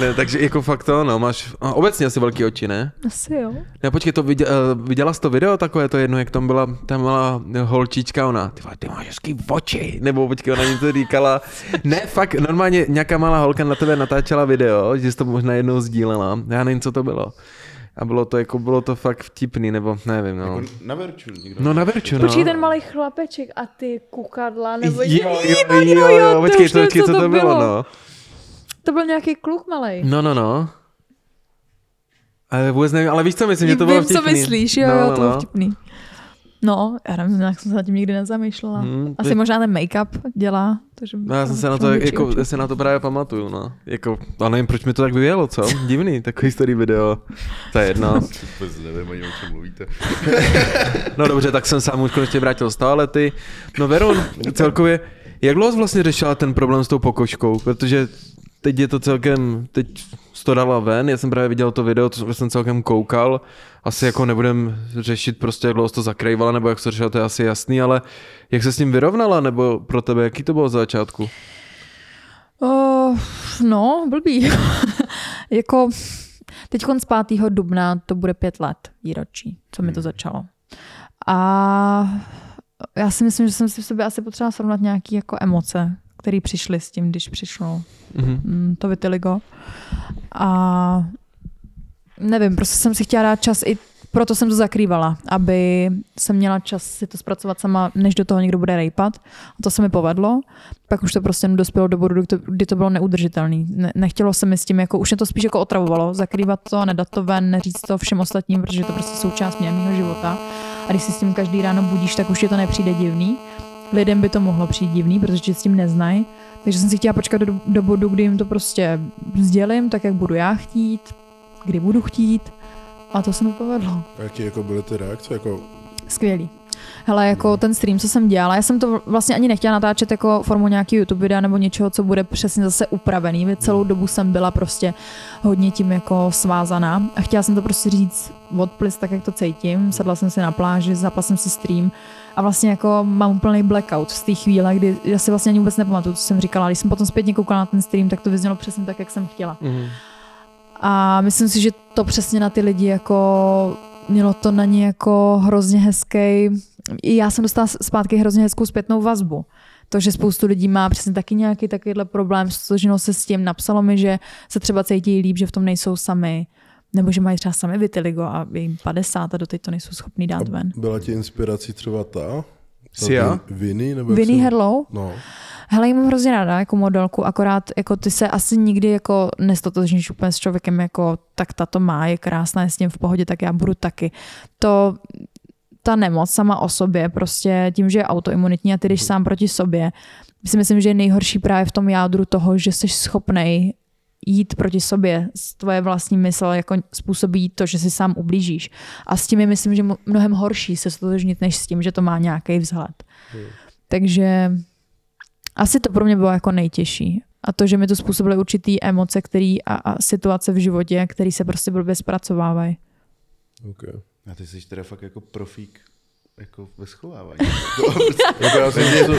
ne, takže jako fakt to, no, máš a obecně asi velký oči, ne? Asi jo. Ne, počkej, to viděla, viděla jsi to video takové, to jedno, jak tam byla ta malá holčička, ona, ty, vole, ty máš hezký oči, nebo počkej, ona něco říkala, ne, fakt, normálně nějaká malá holka na tebe natáčela video, že jsi to možná jednou sdílela, já nevím, co to bylo. A bylo to jako, bylo to fakt vtipný, nebo nevím, no. Jako na verču někdo. No na verču, no. Počkej, ten malý chlapeček a ty kukadla, nebo Jo, jo, no, jo, jo, jo, počkej, počkej, co to bylo, no. To byl nějaký kluk malý. No, no, no. Ale vůbec nevím, ale víš co myslím, že to bylo Vím, co vtipný. myslíš, jo, no, jo, no, to bylo no. vtipný. No, já nevím, jak jsem se nad tím nikdy nezamýšlela. Hmm, Asi ty- možná ten make-up dělá. Takže No, já jsem se na to, větší jako, já se na to právě pamatuju, no. Jako, a nevím, proč mi to tak vyjelo, co? Divný, takový starý video. To je jedno. Vůbec nevím ani o čem mluvíte. No dobře, tak jsem sám už konečně vrátil z toalety. No Veron, celkově, jak dlouho jsi vlastně řešila ten problém s tou pokožkou? Protože teď je to celkem, teď to dala ven, já jsem právě viděl to video, to jsem celkem koukal, asi jako nebudem řešit prostě, jak dlouho to zakrývala, nebo jak to řešila, to je asi jasný, ale jak se s tím vyrovnala, nebo pro tebe, jaký to bylo za začátku? Uh, no, blbý. jako teď z 5. dubna to bude pět let výročí, co mi to začalo. A já si myslím, že jsem si v sobě asi potřeba srovnat nějaké jako emoce, které přišly s tím, když přišlo mm-hmm. to vitiligo. A nevím, prostě jsem si chtěla dát čas i proto jsem to zakrývala, aby jsem měla čas si to zpracovat sama, než do toho někdo bude rejpat. A to se mi povedlo. Pak už to prostě dospělo do bodu, kdy to, bylo neudržitelné. Ne, nechtělo se mi s tím, jako, už mě to spíš jako otravovalo, zakrývat to, nedat to ven, neříct to všem ostatním, protože to prostě součást mě, mého života. A když si s tím každý ráno budíš, tak už ti to nepřijde divný. Lidem by to mohlo přijít divný, protože s tím neznají. Takže jsem si chtěla počkat do, do bodu, kdy jim to prostě sdělím, tak jak budu já chtít, kdy budu chtít a to se mi povedlo. Jaký jako byly ty reakce? Jako... Skvělý. Hele, jako ten stream, co jsem dělala, já jsem to vlastně ani nechtěla natáčet jako formu nějaký YouTube videa nebo něčeho, co bude přesně zase upravený. Celou dobu jsem byla prostě hodně tím jako svázaná a chtěla jsem to prostě říct odplis tak, jak to cítím. Sedla jsem si na pláži, zapla jsem si stream a vlastně jako mám úplný blackout z té chvíle, kdy já si vlastně ani vůbec nepamatuju, co jsem říkala. Když jsem potom zpětně koukala na ten stream, tak to vyznělo přesně tak, jak jsem chtěla. Mm. A myslím si, že to přesně na ty lidi jako mělo to na ně jako hrozně hezký. I já jsem dostala zpátky hrozně hezkou zpětnou vazbu. To, že spoustu lidí má přesně taky nějaký takovýhle problém, stotožnilo se s tím, napsalo mi, že se třeba cítí líp, že v tom nejsou sami, nebo že mají třeba sami vitiligo a je jim 50 a doteď to nejsou schopný dát ven. Byla ti inspirací třeba ta? Sia? Vinny? Nebo Vinny Herlow? No. Hele, jí mám hrozně ráda jako modelku, akorát jako ty se asi nikdy jako nestotožníš úplně s člověkem jako tak ta to má, je krásná, je s ním v pohodě, tak já budu taky. To ta nemoc sama o sobě, prostě tím, že je autoimunitní a ty jdeš sám proti sobě, si myslím, že je nejhorší právě v tom jádru toho, že jsi schopnej jít proti sobě, tvoje vlastní mysl jako způsobí to, že si sám ublížíš. A s tím je myslím, že mnohem horší se stotožnit, než s tím, že to má nějaký vzhled. Hmm. Takže asi to pro mě bylo jako nejtěžší. A to, že mi to způsobily určitý emoce který a, a situace v životě, které se prostě blbě zpracovávají. Okay. A ty jsi teda fakt jako profík jako ve schovávání. jako já jsem to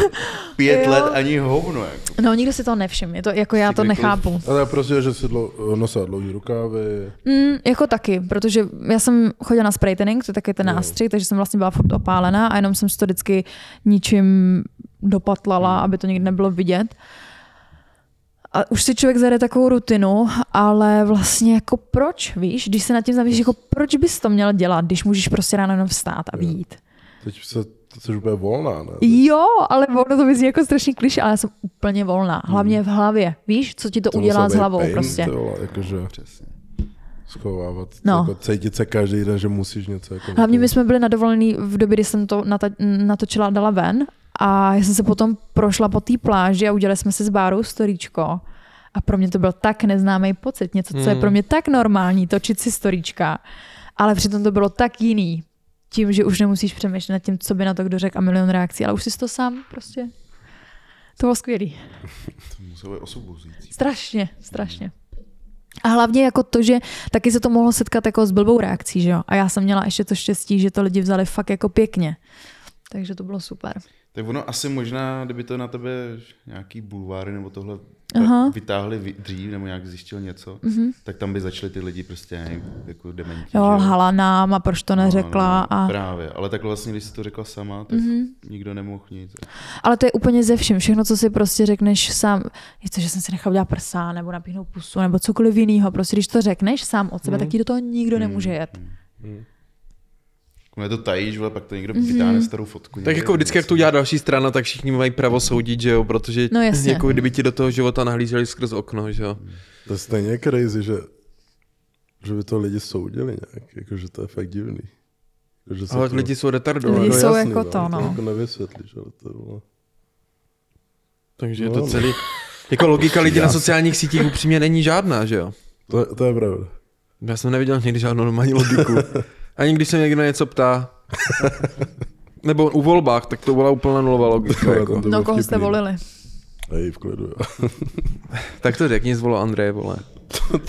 pět jo. let ani hovno. Jako. No, nikdo si to nevšiml. Je to, jako já to nechápu. Ale prostě, že si dlo, nosila dlouhý rukávy. Mm, jako taky, protože já jsem chodila na spray tanning, to je taky ten nástřih, takže jsem vlastně byla furt opálená a jenom jsem si to vždycky ničím dopatlala, aby to nikdy nebylo vidět. A už si člověk zade takovou rutinu, ale vlastně jako proč, víš, když se nad tím zamýšlíš, jako proč bys to měl dělat, když můžeš prostě ráno jenom vstát a výjít. Teď se, jsi úplně volná, ne? Jo, ale volno to vyzní jako strašně kliše, ale já jsem úplně volná. Hlavně v hlavě. Víš, co ti to, to udělá s hlavou pain, prostě. To, jakože... Přesně schovávat, no. jako cítit se každý den, že musíš něco. Jako Hlavně my jsme byli na dovolený v době, kdy jsem to natočila a dala ven a já jsem se potom prošla po té pláži a udělali jsme si s Bárou storíčko. A pro mě to byl tak neznámý pocit, něco, co je hmm. pro mě tak normální, točit si storíčka. Ale přitom to bylo tak jiný. Tím, že už nemusíš přemýšlet nad tím, co by na to kdo řekl a milion reakcí, ale už jsi to sám prostě. To bylo skvělý. to muselo být osobuzující. Strašně, strašně. A hlavně jako to, že taky se to mohlo setkat jako s blbou reakcí, že jo? A já jsem měla ještě to štěstí, že to lidi vzali fakt jako pěkně. Takže to bylo super. Tak ono asi možná, kdyby to na tebe nějaký bulváry nebo tohle Aha. vytáhli dřív nebo nějak zjistil něco, mm-hmm. tak tam by začali ty lidi prostě nevím, jako dementi. Jo, lhala nám a proč to neřekla. No, no, a... Právě, ale tak vlastně, když jsi to řekla sama, tak mm-hmm. nikdo nemohl nic. Ale to je úplně ze všem. Všechno, co si prostě řekneš sám, je to, že jsem si nechal dělat prsa nebo napíchnout pusu nebo cokoliv jiného. Prostě když to řekneš sám od sebe, mm-hmm. tak ti do toho nikdo mm-hmm. nemůže jet. Mm-hmm. Když to tajíš, vole, pak to někdo mm-hmm. vytáhne starou fotku. Tak jako vždycky, jak to udělá další strana, tak všichni mají právo soudit, že jo, protože no jako kdyby ti do toho života nahlíželi skrz okno, že jo. To je stejně crazy, že, že by to lidi soudili nějak, jakože to je fakt divný. Jako, že ale to... lidi jsou retardovaní. Lidi no, jsou jasný, jako no, to, no. To jako nevysvětlíš, ale to bylo... Takže no, je to no. celý... Jako logika lidí na sociálních sítích upřímně není žádná, že jo? To, to je pravda. Já jsem neviděl někdy žádnou normální logiku. Ani když se někdo na něco ptá. Nebo u volbách, tak to byla úplná nulová logika. jako. No, koho jste volili? Hej, v klidu, jo. Tak to řekni, zvolo Andreje, vole.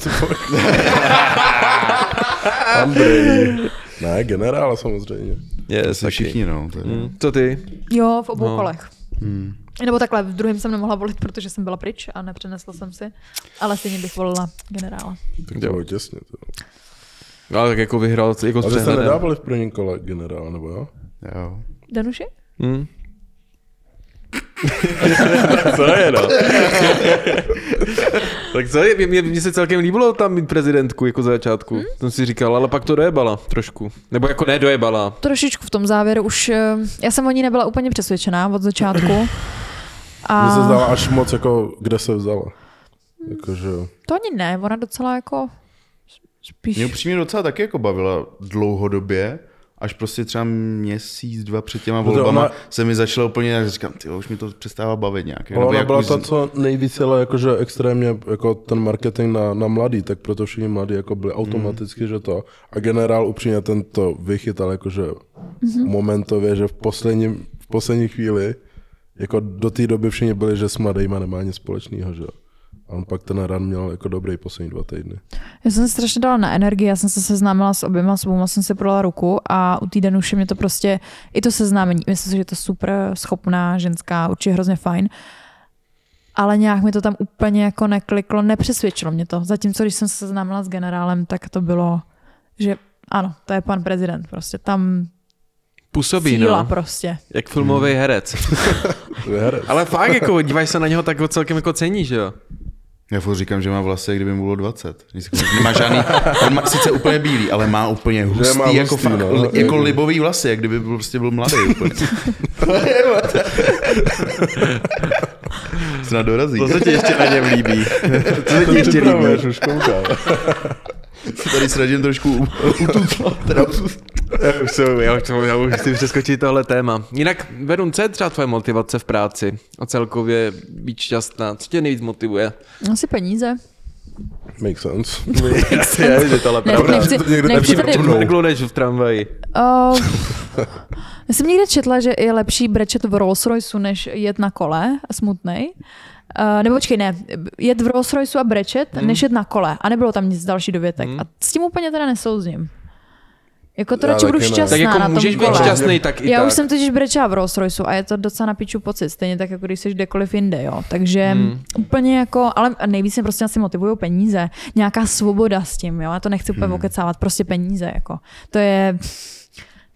Andrej. Ne, generála samozřejmě. Je, Jsme všichni, no. To je... Mm. Co ty? Jo, v obou No. no. kolech. Hmm. Nebo takhle, v druhém jsem nemohla volit, protože jsem byla pryč a nepřenesla jsem si. Ale stejně bych volila generála. Tak to těsně. To. No, ale tak jako vyhrál jako Ale přehledem. nedávali v prvním kole generála, nebo jo? Jo. Danuši? Hmm. co je, no? tak co je, mě, mě se celkem líbilo tam mít prezidentku jako za začátku. Hmm? Jsem si říkal, ale pak to dojebala trošku. Nebo jako nedojebala. Trošičku v tom závěru už, eh, já jsem o ní nebyla úplně přesvědčená od začátku. Mně A se zdala až moc, jako, kde se vzala. Jakože, to ani ne, ona docela jako spíš... Mě upřímně docela taky jako bavila dlouhodobě, až prostě třeba měsíc, dva před těma Protože volbama ona- se mi začalo úplně, jak říkám, ty už mi to přestává bavit nějak. ona jak byla už- ta, co nejvíc jela jakože extrémně jako ten marketing na, na mladý, tak proto všichni mladí jako byli automaticky, že to. A generál upřímně ten to vychytal jakože momentově, že v posledním, v poslední chvíli jako do té doby všichni byli, že s mladýma nemá nic společného, že jo. On pak ten run měl jako dobrý poslední dva týdny. Já jsem se strašně dala na energii, já jsem se seznámila s oběma, s oběma jsem si podala ruku a u týden už mě to prostě, i to seznámení, myslím si, že je to super schopná ženská, určitě hrozně fajn, ale nějak mi to tam úplně jako nekliklo, nepřesvědčilo mě to. Zatímco, když jsem se seznámila s generálem, tak to bylo, že ano, to je pan prezident, prostě tam Působí, síla no. prostě. Jak filmový herec. Herec. ale fakt, jako, díváš se na něho, tak ho celkem jako cení, že jo? Já furt říkám, že má vlasy, kdyby mu bylo 20. Když se nemá žádný, on má sice úplně bílý, ale má úplně hustý, má jako, hustý, fakt, no. jako libový vlasy, jak kdyby byl, prostě byl mladý úplně. Snad dorazí. To se ti ještě na něm líbí. Co se ti ještě líbí? Už koukám. Se tady snažím trošku u- ututlat. Teda Já už, jsem, já, už, já už chci přeskočit tohle téma. Jinak, Verun, co je třeba tvoje motivace v práci a celkově být šťastná? Co tě nejvíc motivuje? Asi peníze. Make sense. je, že tohle Ne, pravda. nechci, To někdo nechci tady, než v tramvaji. Uh, já jsem někde četla, že je lepší brečet v Rolls Royceu, než jet na kole a smutnej. Uh, nebo počkej, ne, jet v Rolls Royceu a brečet, hmm. než jet na kole. A nebylo tam nic další dovětek. Hmm. A s tím úplně teda nesouzním. Jako to radši budu šťastná Tak jako na tom můžeš být šťastný, tak i Já tak. už jsem totiž brečela v Rolls Royceu a je to docela na piču pocit, stejně tak, jako když jsi kdekoliv jinde, jo. Takže hmm. úplně jako, ale nejvíc mě prostě asi motivují peníze. Nějaká svoboda s tím, jo. Já to nechci úplně hmm. okecávat, prostě peníze, jako. To je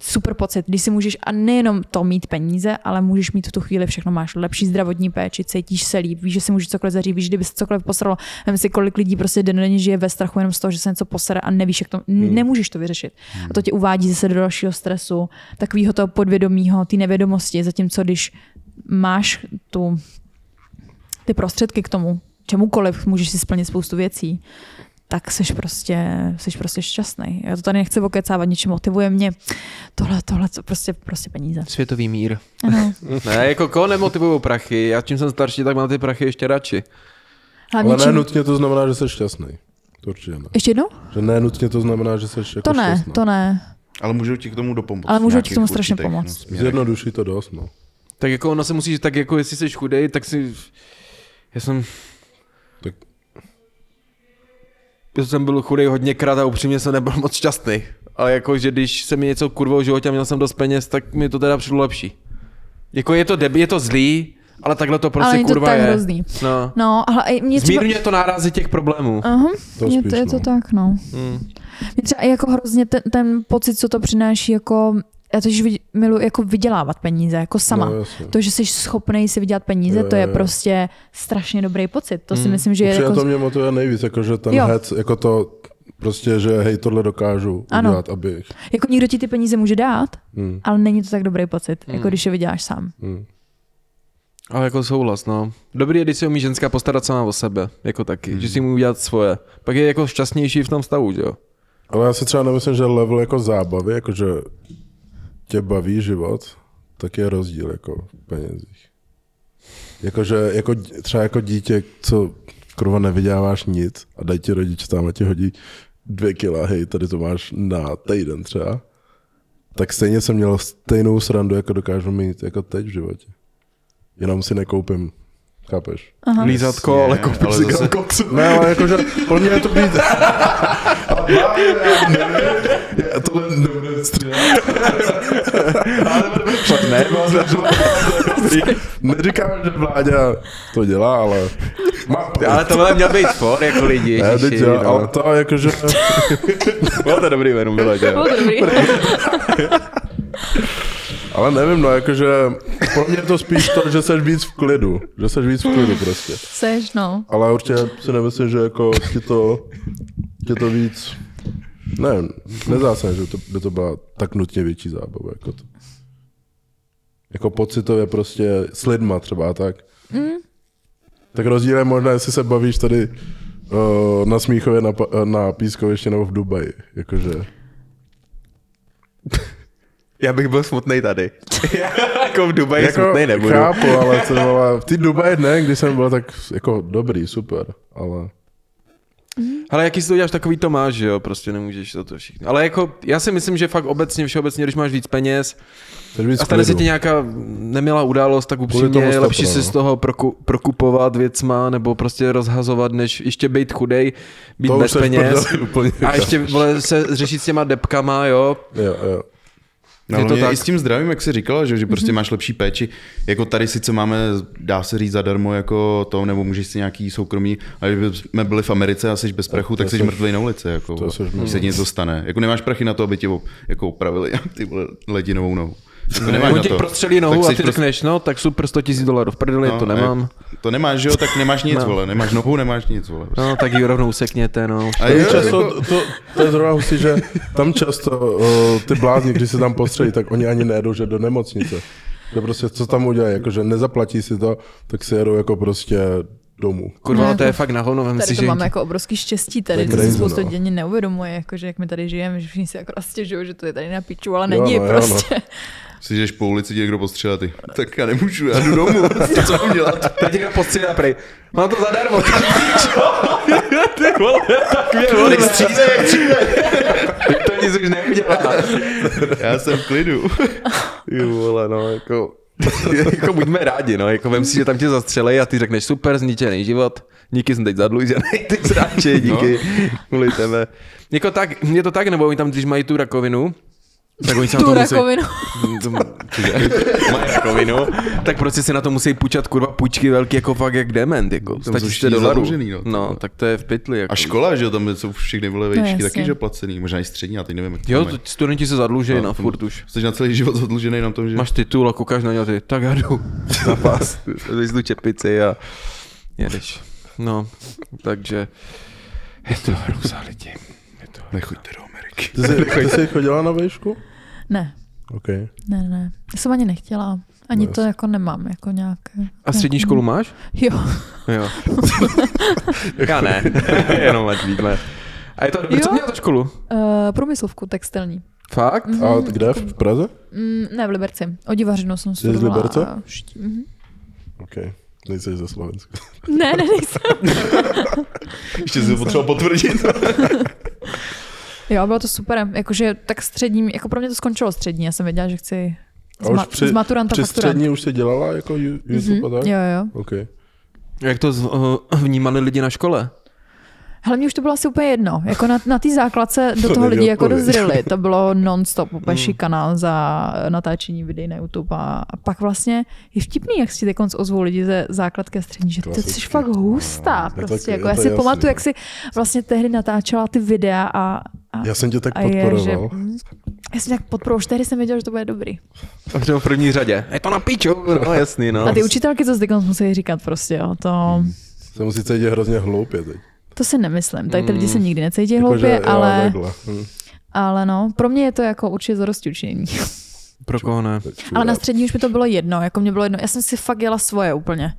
super pocit, když si můžeš a nejenom to mít peníze, ale můžeš mít v tu chvíli všechno, máš lepší zdravotní péči, cítíš se líp, víš, že si můžeš cokoliv zařídit, víš, kdyby se cokoliv posralo, nevím si, kolik lidí prostě denně žije ve strachu jenom z toho, že se něco posere a nevíš, jak to, hmm. nemůžeš to vyřešit. A to tě uvádí zase do dalšího stresu, takového toho podvědomího, ty nevědomosti, zatímco když máš tu, ty prostředky k tomu, čemukoliv, můžeš si splnit spoustu věcí, tak jsi prostě, jsi prostě šťastný. Já to tady nechci okecávat, něčím motivuje mě. Tohle, tohle, co prostě, prostě peníze. Světový mír. Ano. Ne, jako koho nemotivují prachy? Já čím jsem starší, tak mám ty prachy ještě radši. Hlavně Ale ne čím... nutně to znamená, že jsi šťastný. To určitě ne. Ještě jednou? Že ne nutně to znamená, že jsi jako To ne, šťastný. to ne. Ale můžou ti k tomu dopomoct. Ale v můžou ti k tomu strašně pomoct. no, směrech. Zjednoduší to dost, no. Tak jako ono se musí, tak jako jestli jsi chudej, tak si... Já jsem... Tak Já jsem byl chudej hodněkrát a upřímně jsem nebyl moc šťastný. Ale jako, že když se mi něco kurvou v životě a měl jsem dost peněz, tak mi to teda přišlo lepší. Jako je to debi, je to zlý, ale takhle to prostě Ale není to kurva tak je. hrozný. No. No, ale mě třeba... Zmírňuje to nárazy těch problémů. Aha, To je, spíš, to, je to no. tak, no. Hmm. Mě třeba i jako hrozně ten, ten pocit, co to přináší, jako já totiž vid- miluji jako vydělávat peníze, jako sama. No, jasně. to, že jsi schopný si vydělat peníze, Jo, to je jo, prostě strašně dobrý pocit. To si Hmm. myslím, že je Určitě jako... to mě motivuje nejvíc, jakože ten Jo. hec, jako to prostě, že hej, tohle dokážu Ano. udělat, abych... Jako někdo ti ty peníze může dát, Hmm, ale není to tak dobrý pocit, Hmm. jako když je vyděláš sám. hmm. Ale jako souhlas, no. Dobrý je, když si umí ženská postarat sama o sebe, jako taky, hmm. že si umí udělat svoje. Pak je jako šťastnější v tom stavu, že jo? Ale já si třeba nemyslím, že level jako zábavy, jakože tě baví život, tak je rozdíl jako v penězích. Jakože jako, dě- třeba jako dítě, co kurva nevyděláváš nic a dají ti rodiče tam a ti hodí dvě kila, hej, tady to máš na týden třeba, tak stejně jsem měl stejnou srandu, jako dokážu mít jako teď v životě. Jenom si nekoupím chápeš? Lízatko, ale koupíš ale si zase- koksu. Ne, ale jakože, pro mě je to být... Já to nebudu střílet. Ne, Neříkám, že Vláďa to dělá, ale... Má, ale tohle měl být for, jako lidi. ne, teď jo, no. ale to jakože... Bylo to dobrý jenom bylo, to dobrý. Ale nevím, no, jakože pro mě je to spíš to, že seš víc v klidu. Že seš víc v klidu prostě. Seš, no. Ale určitě si nemyslím, že jako ti to, ti to víc... Ne, nezdá se, že to, by to byla tak nutně větší zábava, jako to. Jako pocitově prostě s lidma třeba a tak. Mm. Tak rozdíl je možná, jestli se bavíš tady uh, na Smíchově, na, Pa- na Pískoviště nebo v Dubaji. Jakože... Já bych byl smutný tady. jako v Dubaji jako, smutný nebudu. Chápu, ale to byla, v té Dubaji ne, když jsem byl tak jako dobrý, super, ale... Ale jaký si to děláš, takový to máš, že jo, prostě nemůžeš to, to všechno. Ale jako, já si myslím, že fakt obecně, všeobecně, když máš víc peněz a stane se ti nějaká nemilá událost, tak upřímně je lepší si no. z toho proku, prokupovat věcma nebo prostě rozhazovat, než ještě být chudej, být To bez peněz. A ještě vole, se řešit s těma depkama, jo. Jo, jo. No, Je to tak. i s tím zdravím, jak jsi říkala, že, že prostě Mhm. mm-hmm. máš lepší péči. Jako tady sice máme, dá se říct zadarmo jako to, nebo můžeš si nějaký soukromí, ale kdyby jsme byli v Americe a jsi bez prachu, tak, jsi mrtvý na ulici. Jako, to když se ti něco stane. Jako nemáš prachy na to, aby ti jako upravili ty ledinovou nohu. Jako nemáš On na ti to. prostřelí nohu Tak a ty prostě- řekneš, no tak super, 100 tisíc dolarů v prdeli, to a nemám. jak- To nemáš, že jo, tak nemáš nic, No. no. vole. Nemáš nohu, nemáš nic, vole. No, tak ji rovnou sekněte, no. A To je je, často, jako, to, to je zrovna hustý, že tam často uh, ty blázni, když se tam postřelí, tak oni ani nejedou, že do nemocnice. Že prostě co tam udělají, jakože nezaplatí si to, tak si jedou jako prostě domů. Kurva, No, to je jako- fakt na hovno, vem Tady si, to že máme jako obrovský štěstí tady, to si crazy, spousta no. lidí neuvědomuje, jakože jak my tady žijeme, že všichni si jako stěžují, že to je tady na piču, ale Jo, není no, jo, no. prostě. si jdeš po ulici, ti někdo postřelá, ty. Tak já nemůžu, já jdu domů. Co mám dělat? Teď někdo postřídá prej. Mám to zadarmo. Ty vole, tak mě vole. Střídej, střídej. To nic už neudělá. Já jsem v klidu. Ty vole, no, jako... jako buďme rádi, no, jako vem si, že tam tě zastřelej a ty řekneš super, zničený život, díky jsem teď zadlužený, ty sráče, díky, kvůli tebe. Jako tak, je to tak, nebo oni tam, když mají tu rakovinu, tak oni se na to musí... rakovinu. Mají rakovinu, tak prostě si na to musí půjčat kurva půjčky velký jako fakt jak dement, jako jsou 100 000 všichni dolarů. zadlužený, no. no, tak to je v pytli. Jako. A škola, že jo, tam jsou všechny vole vejšky jasně. taky, že placený, možná i střední, já teď nevím, jak to Jo, to studenti se zadluží no, No, na to- furt už. Jsi na celý život zadlužený na tom, že... Máš titul a koukáš na ně a ty, tak já jdu na pás, vyzdu čepici a jedeš. No, takže je to hrůza lidi. Je to Nechoďte do Ameriky. Ty jsi, ty jsi chodila na vejšku? Ne, OK. ne, ne. Já jsem ani nechtěla. Ani to jako nemám, jako nějak. A střední školu máš? Jo. Jo. já ne, jenom ať víme. A je to, Jo. co měl to školu? Uh, průmyslovku textilní. Fakt? A kde? V Praze? Mm, ne, v Liberci. Odivařinu jsem z studovala. Liberce? a mhm. OK. Nejsi ze Slovenska. Ne, ne, nejsem. Ještě si to potřeba potvrdit. Jo, bylo to super. Jakože tak střední, jako pro mě to skončilo střední. Já jsem věděla, že chci z, A už ma- při, z maturanta při fakturant. střední už jsi dělala jako YouTube a tak? Jo, jo. OK. Jak to z- uh, vnímali lidi na škole? Hele, mě už to bylo asi úplně jedno. Jako na, na té základce do To toho lidi jako dozřeli. To bylo non-stop, úplně Hmm. šikana za natáčení videí na YouTube. A, a pak vlastně je vtipný, jak si teď ozvou lidi ze základky a střední, že ty jsi fakt hustá. Je to Prostě. taky- jako já to si jasný, pamatuju, no. jak si vlastně tehdy natáčela ty videa a, a, Já jsem tě tak a je, že, podporoval. mm, já jsem tak podporoval, už tehdy jsem věděla, že to bude dobrý. A v první řadě. Je to na piču, no jasný, no. A ty učitelky, co zde musí říkat prostě, jo, to, Se musí cítit hrozně hloupě teď. To si nemyslím. Tady ty lidi se nikdy necítí Jakože, hloupě, jo, ale, takhle. Hm. ale no, pro mě je to jako určitě zadosti učinění. Pro koho ne? Ale na střední už mi to bylo jedno, jako mě bylo jedno. Já jsem si fakt jela svoje úplně.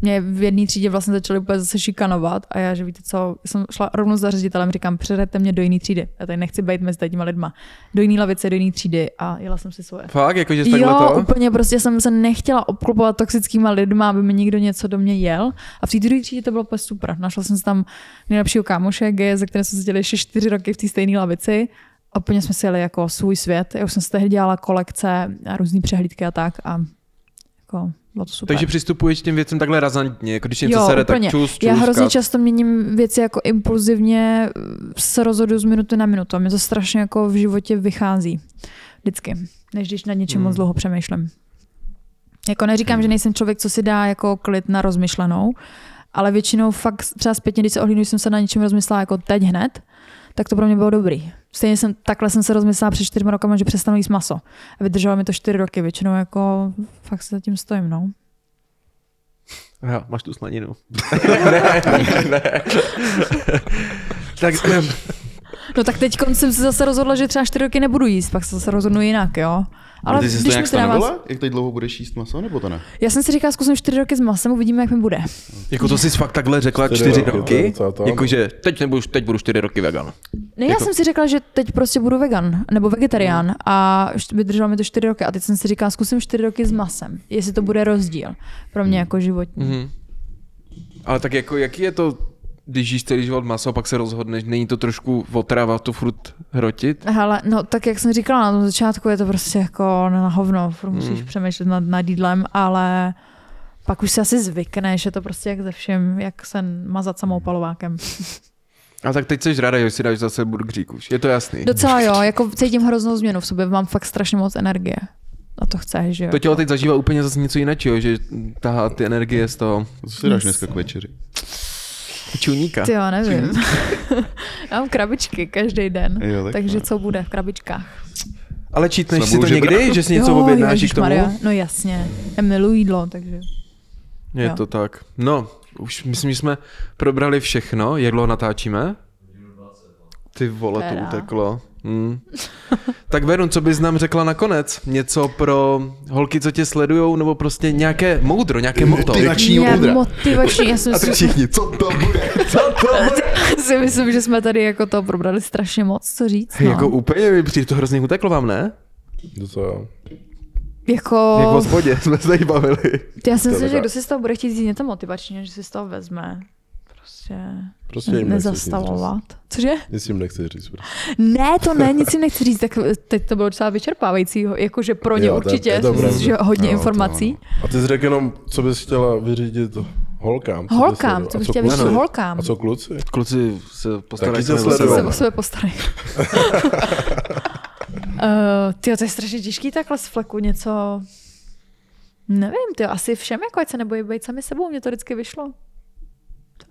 Mě v jedné třídě vlastně začali úplně zase šikanovat a já, že víte co, já jsem šla rovnou za ředitelem, říkám, předejte mě do jiné třídy. Já tady nechci být mezi těma lidma. Do jiné lavice, do jiné třídy a jela jsem si svoje. Fakt, jakože jsi Jo, to? úplně prostě jsem se nechtěla obklopovat toxickýma lidma, aby mi někdo něco do mě jel. A v té druhé třídě to bylo úplně super. Našla jsem si tam nejlepšího kámoše, G, ze které jsme seděli ještě čtyři roky v té stejné lavici. A úplně jsme si jeli jako svůj svět. Já už jsem si tehdy dělala kolekce a různé přehlídky a tak. A jako Bylo to super. Takže přistupuješ k těm věcem takhle razantně, jako když něco jo, sere, úplně. tak čus, čus, Já hrozně kat. často měním věci jako impulzivně, se rozhodu z minuty na minutu. A mě to strašně jako v životě vychází. Vždycky. Než když nad něčím Hmm. moc dlouho přemýšlím. Jako neříkám, že nejsem člověk, co si dá jako klid na rozmyšlenou, ale většinou fakt třeba zpětně, když se ohlídnu, jsem se na něčem rozmyslela jako teď hned, tak to pro mě bylo dobrý. Stejně jsem, takhle jsem se rozmyslela před čtyřmi rokama, že přestanu jíst maso. A vydrželo mi to čtyři roky. Většinou jako fakt se zatím stojím, no. Jo, máš tu slaninu. ne, ne, ne. tak No tak teď jsem se zase rozhodla, že třeba čtyři roky nebudu jíst, pak se zase rozhodnu jinak, jo. Ale ty jsi to nějak stanovila? Jak teď dlouho budeš jíst maso, nebo to ne? Já jsem si říkala, zkusím čtyři roky s masem, uvidíme, jak mi bude. jako to jsi fakt takhle řekla Čtyři čtyři roky. Jakože teď, nebudu, teď budu čtyři roky vegan. Ne, já Jako- jsem si řekla, že teď prostě budu vegan nebo vegetarián a št- vydrželo mi to čtyři roky a teď jsem si říkala, zkusím čtyři roky s masem, jestli to bude rozdíl pro mě jako životní. Mhm. Ale tak jako, jaký je to, když jíš celý život maso, pak se rozhodneš, není to trošku otrava to furt hrotit? Hele, no tak jak jsem říkala na tom začátku, je to prostě jako na hovno, furt musíš Mm. přemýšlet nad, nad jídlem, ale pak už si asi zvykneš, je to prostě jak ze všem, jak se mazat samoupalovákem. A tak teď jsi ráda, že si dáš zase burgerík už, je to jasný. Docela jo, jako cítím hroznou změnu v sobě, mám fakt strašně moc energie. A to chceš, že jo? To tělo teď zažívá úplně zase něco jiného, že tahá ty energie z toho Co si dáš dneska k večeři? Čuníka. Ty jo, nevím. Já mám krabičky každý den, Jo, takhle. takže co bude v krabičkách? Ale čítneš si to budu žebrat. někdy, že si něco jo, objednáš i k tomu? No jasně, já miluji jídlo, takže... Je Jo. to tak. No, už myslím, že jsme probrali všechno. Jak dlouho natáčíme? Ty vole, to uteklo. Hmm. tak Verun, co bys nám řekla nakonec? Něco pro holky, co tě sledujou, nebo prostě nějaké moudro, nějaké moto? Motivační Já moudra. motivační, já jsem A si, teď všichni, co to bude? Co to bude? si myslím, že jsme tady jako to probrali strašně moc, co říct. No. jako úplně mi přijde to hrozně uteklo vám, ne? Docela. jako... Jak v hospodě jsme se tady bavili. já si myslím, To že kdo si z toho bude chtít říct něco motivačního, že si z toho vezme. Prostě, Prostě jim nezastavovat. Cože? Nic jim nechci říct. Prostě. Ne, to ne, nic si nechci říct, tak teď to bylo docela vyčerpávající, jakože pro ně Jo, to je- určitě, je to pravda. že hodně Jo, to informací. A ty jsi řekl jenom, co bys chtěla vyřídit holkám. co Holkám, co bych chtěla kluci? vyřídit holkám. A co kluci? Kluci se postarají Taky se se o sebe postarají. uh, tyjo, to je strašně těžký takhle z fleku něco... Nevím, ty asi všem, jako ať se nebojí být sami sebou, mě to vždycky vyšlo.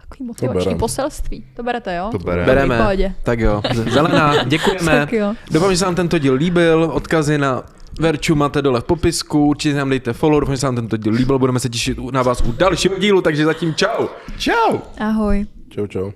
To Takový motivační berem. poselství. To berete, jo? To bereme. Bereme. Tak jo. Zelená, děkujeme. Tak jo. Doufám, že se vám tento díl líbil. Odkazy na Verču máte dole v popisku. Určitě nám dejte follow. Doufám, že se vám tento díl líbil. Budeme se těšit na vás u dalšího dílu, takže zatím čau. Čau. Ahoj. Čau, čau.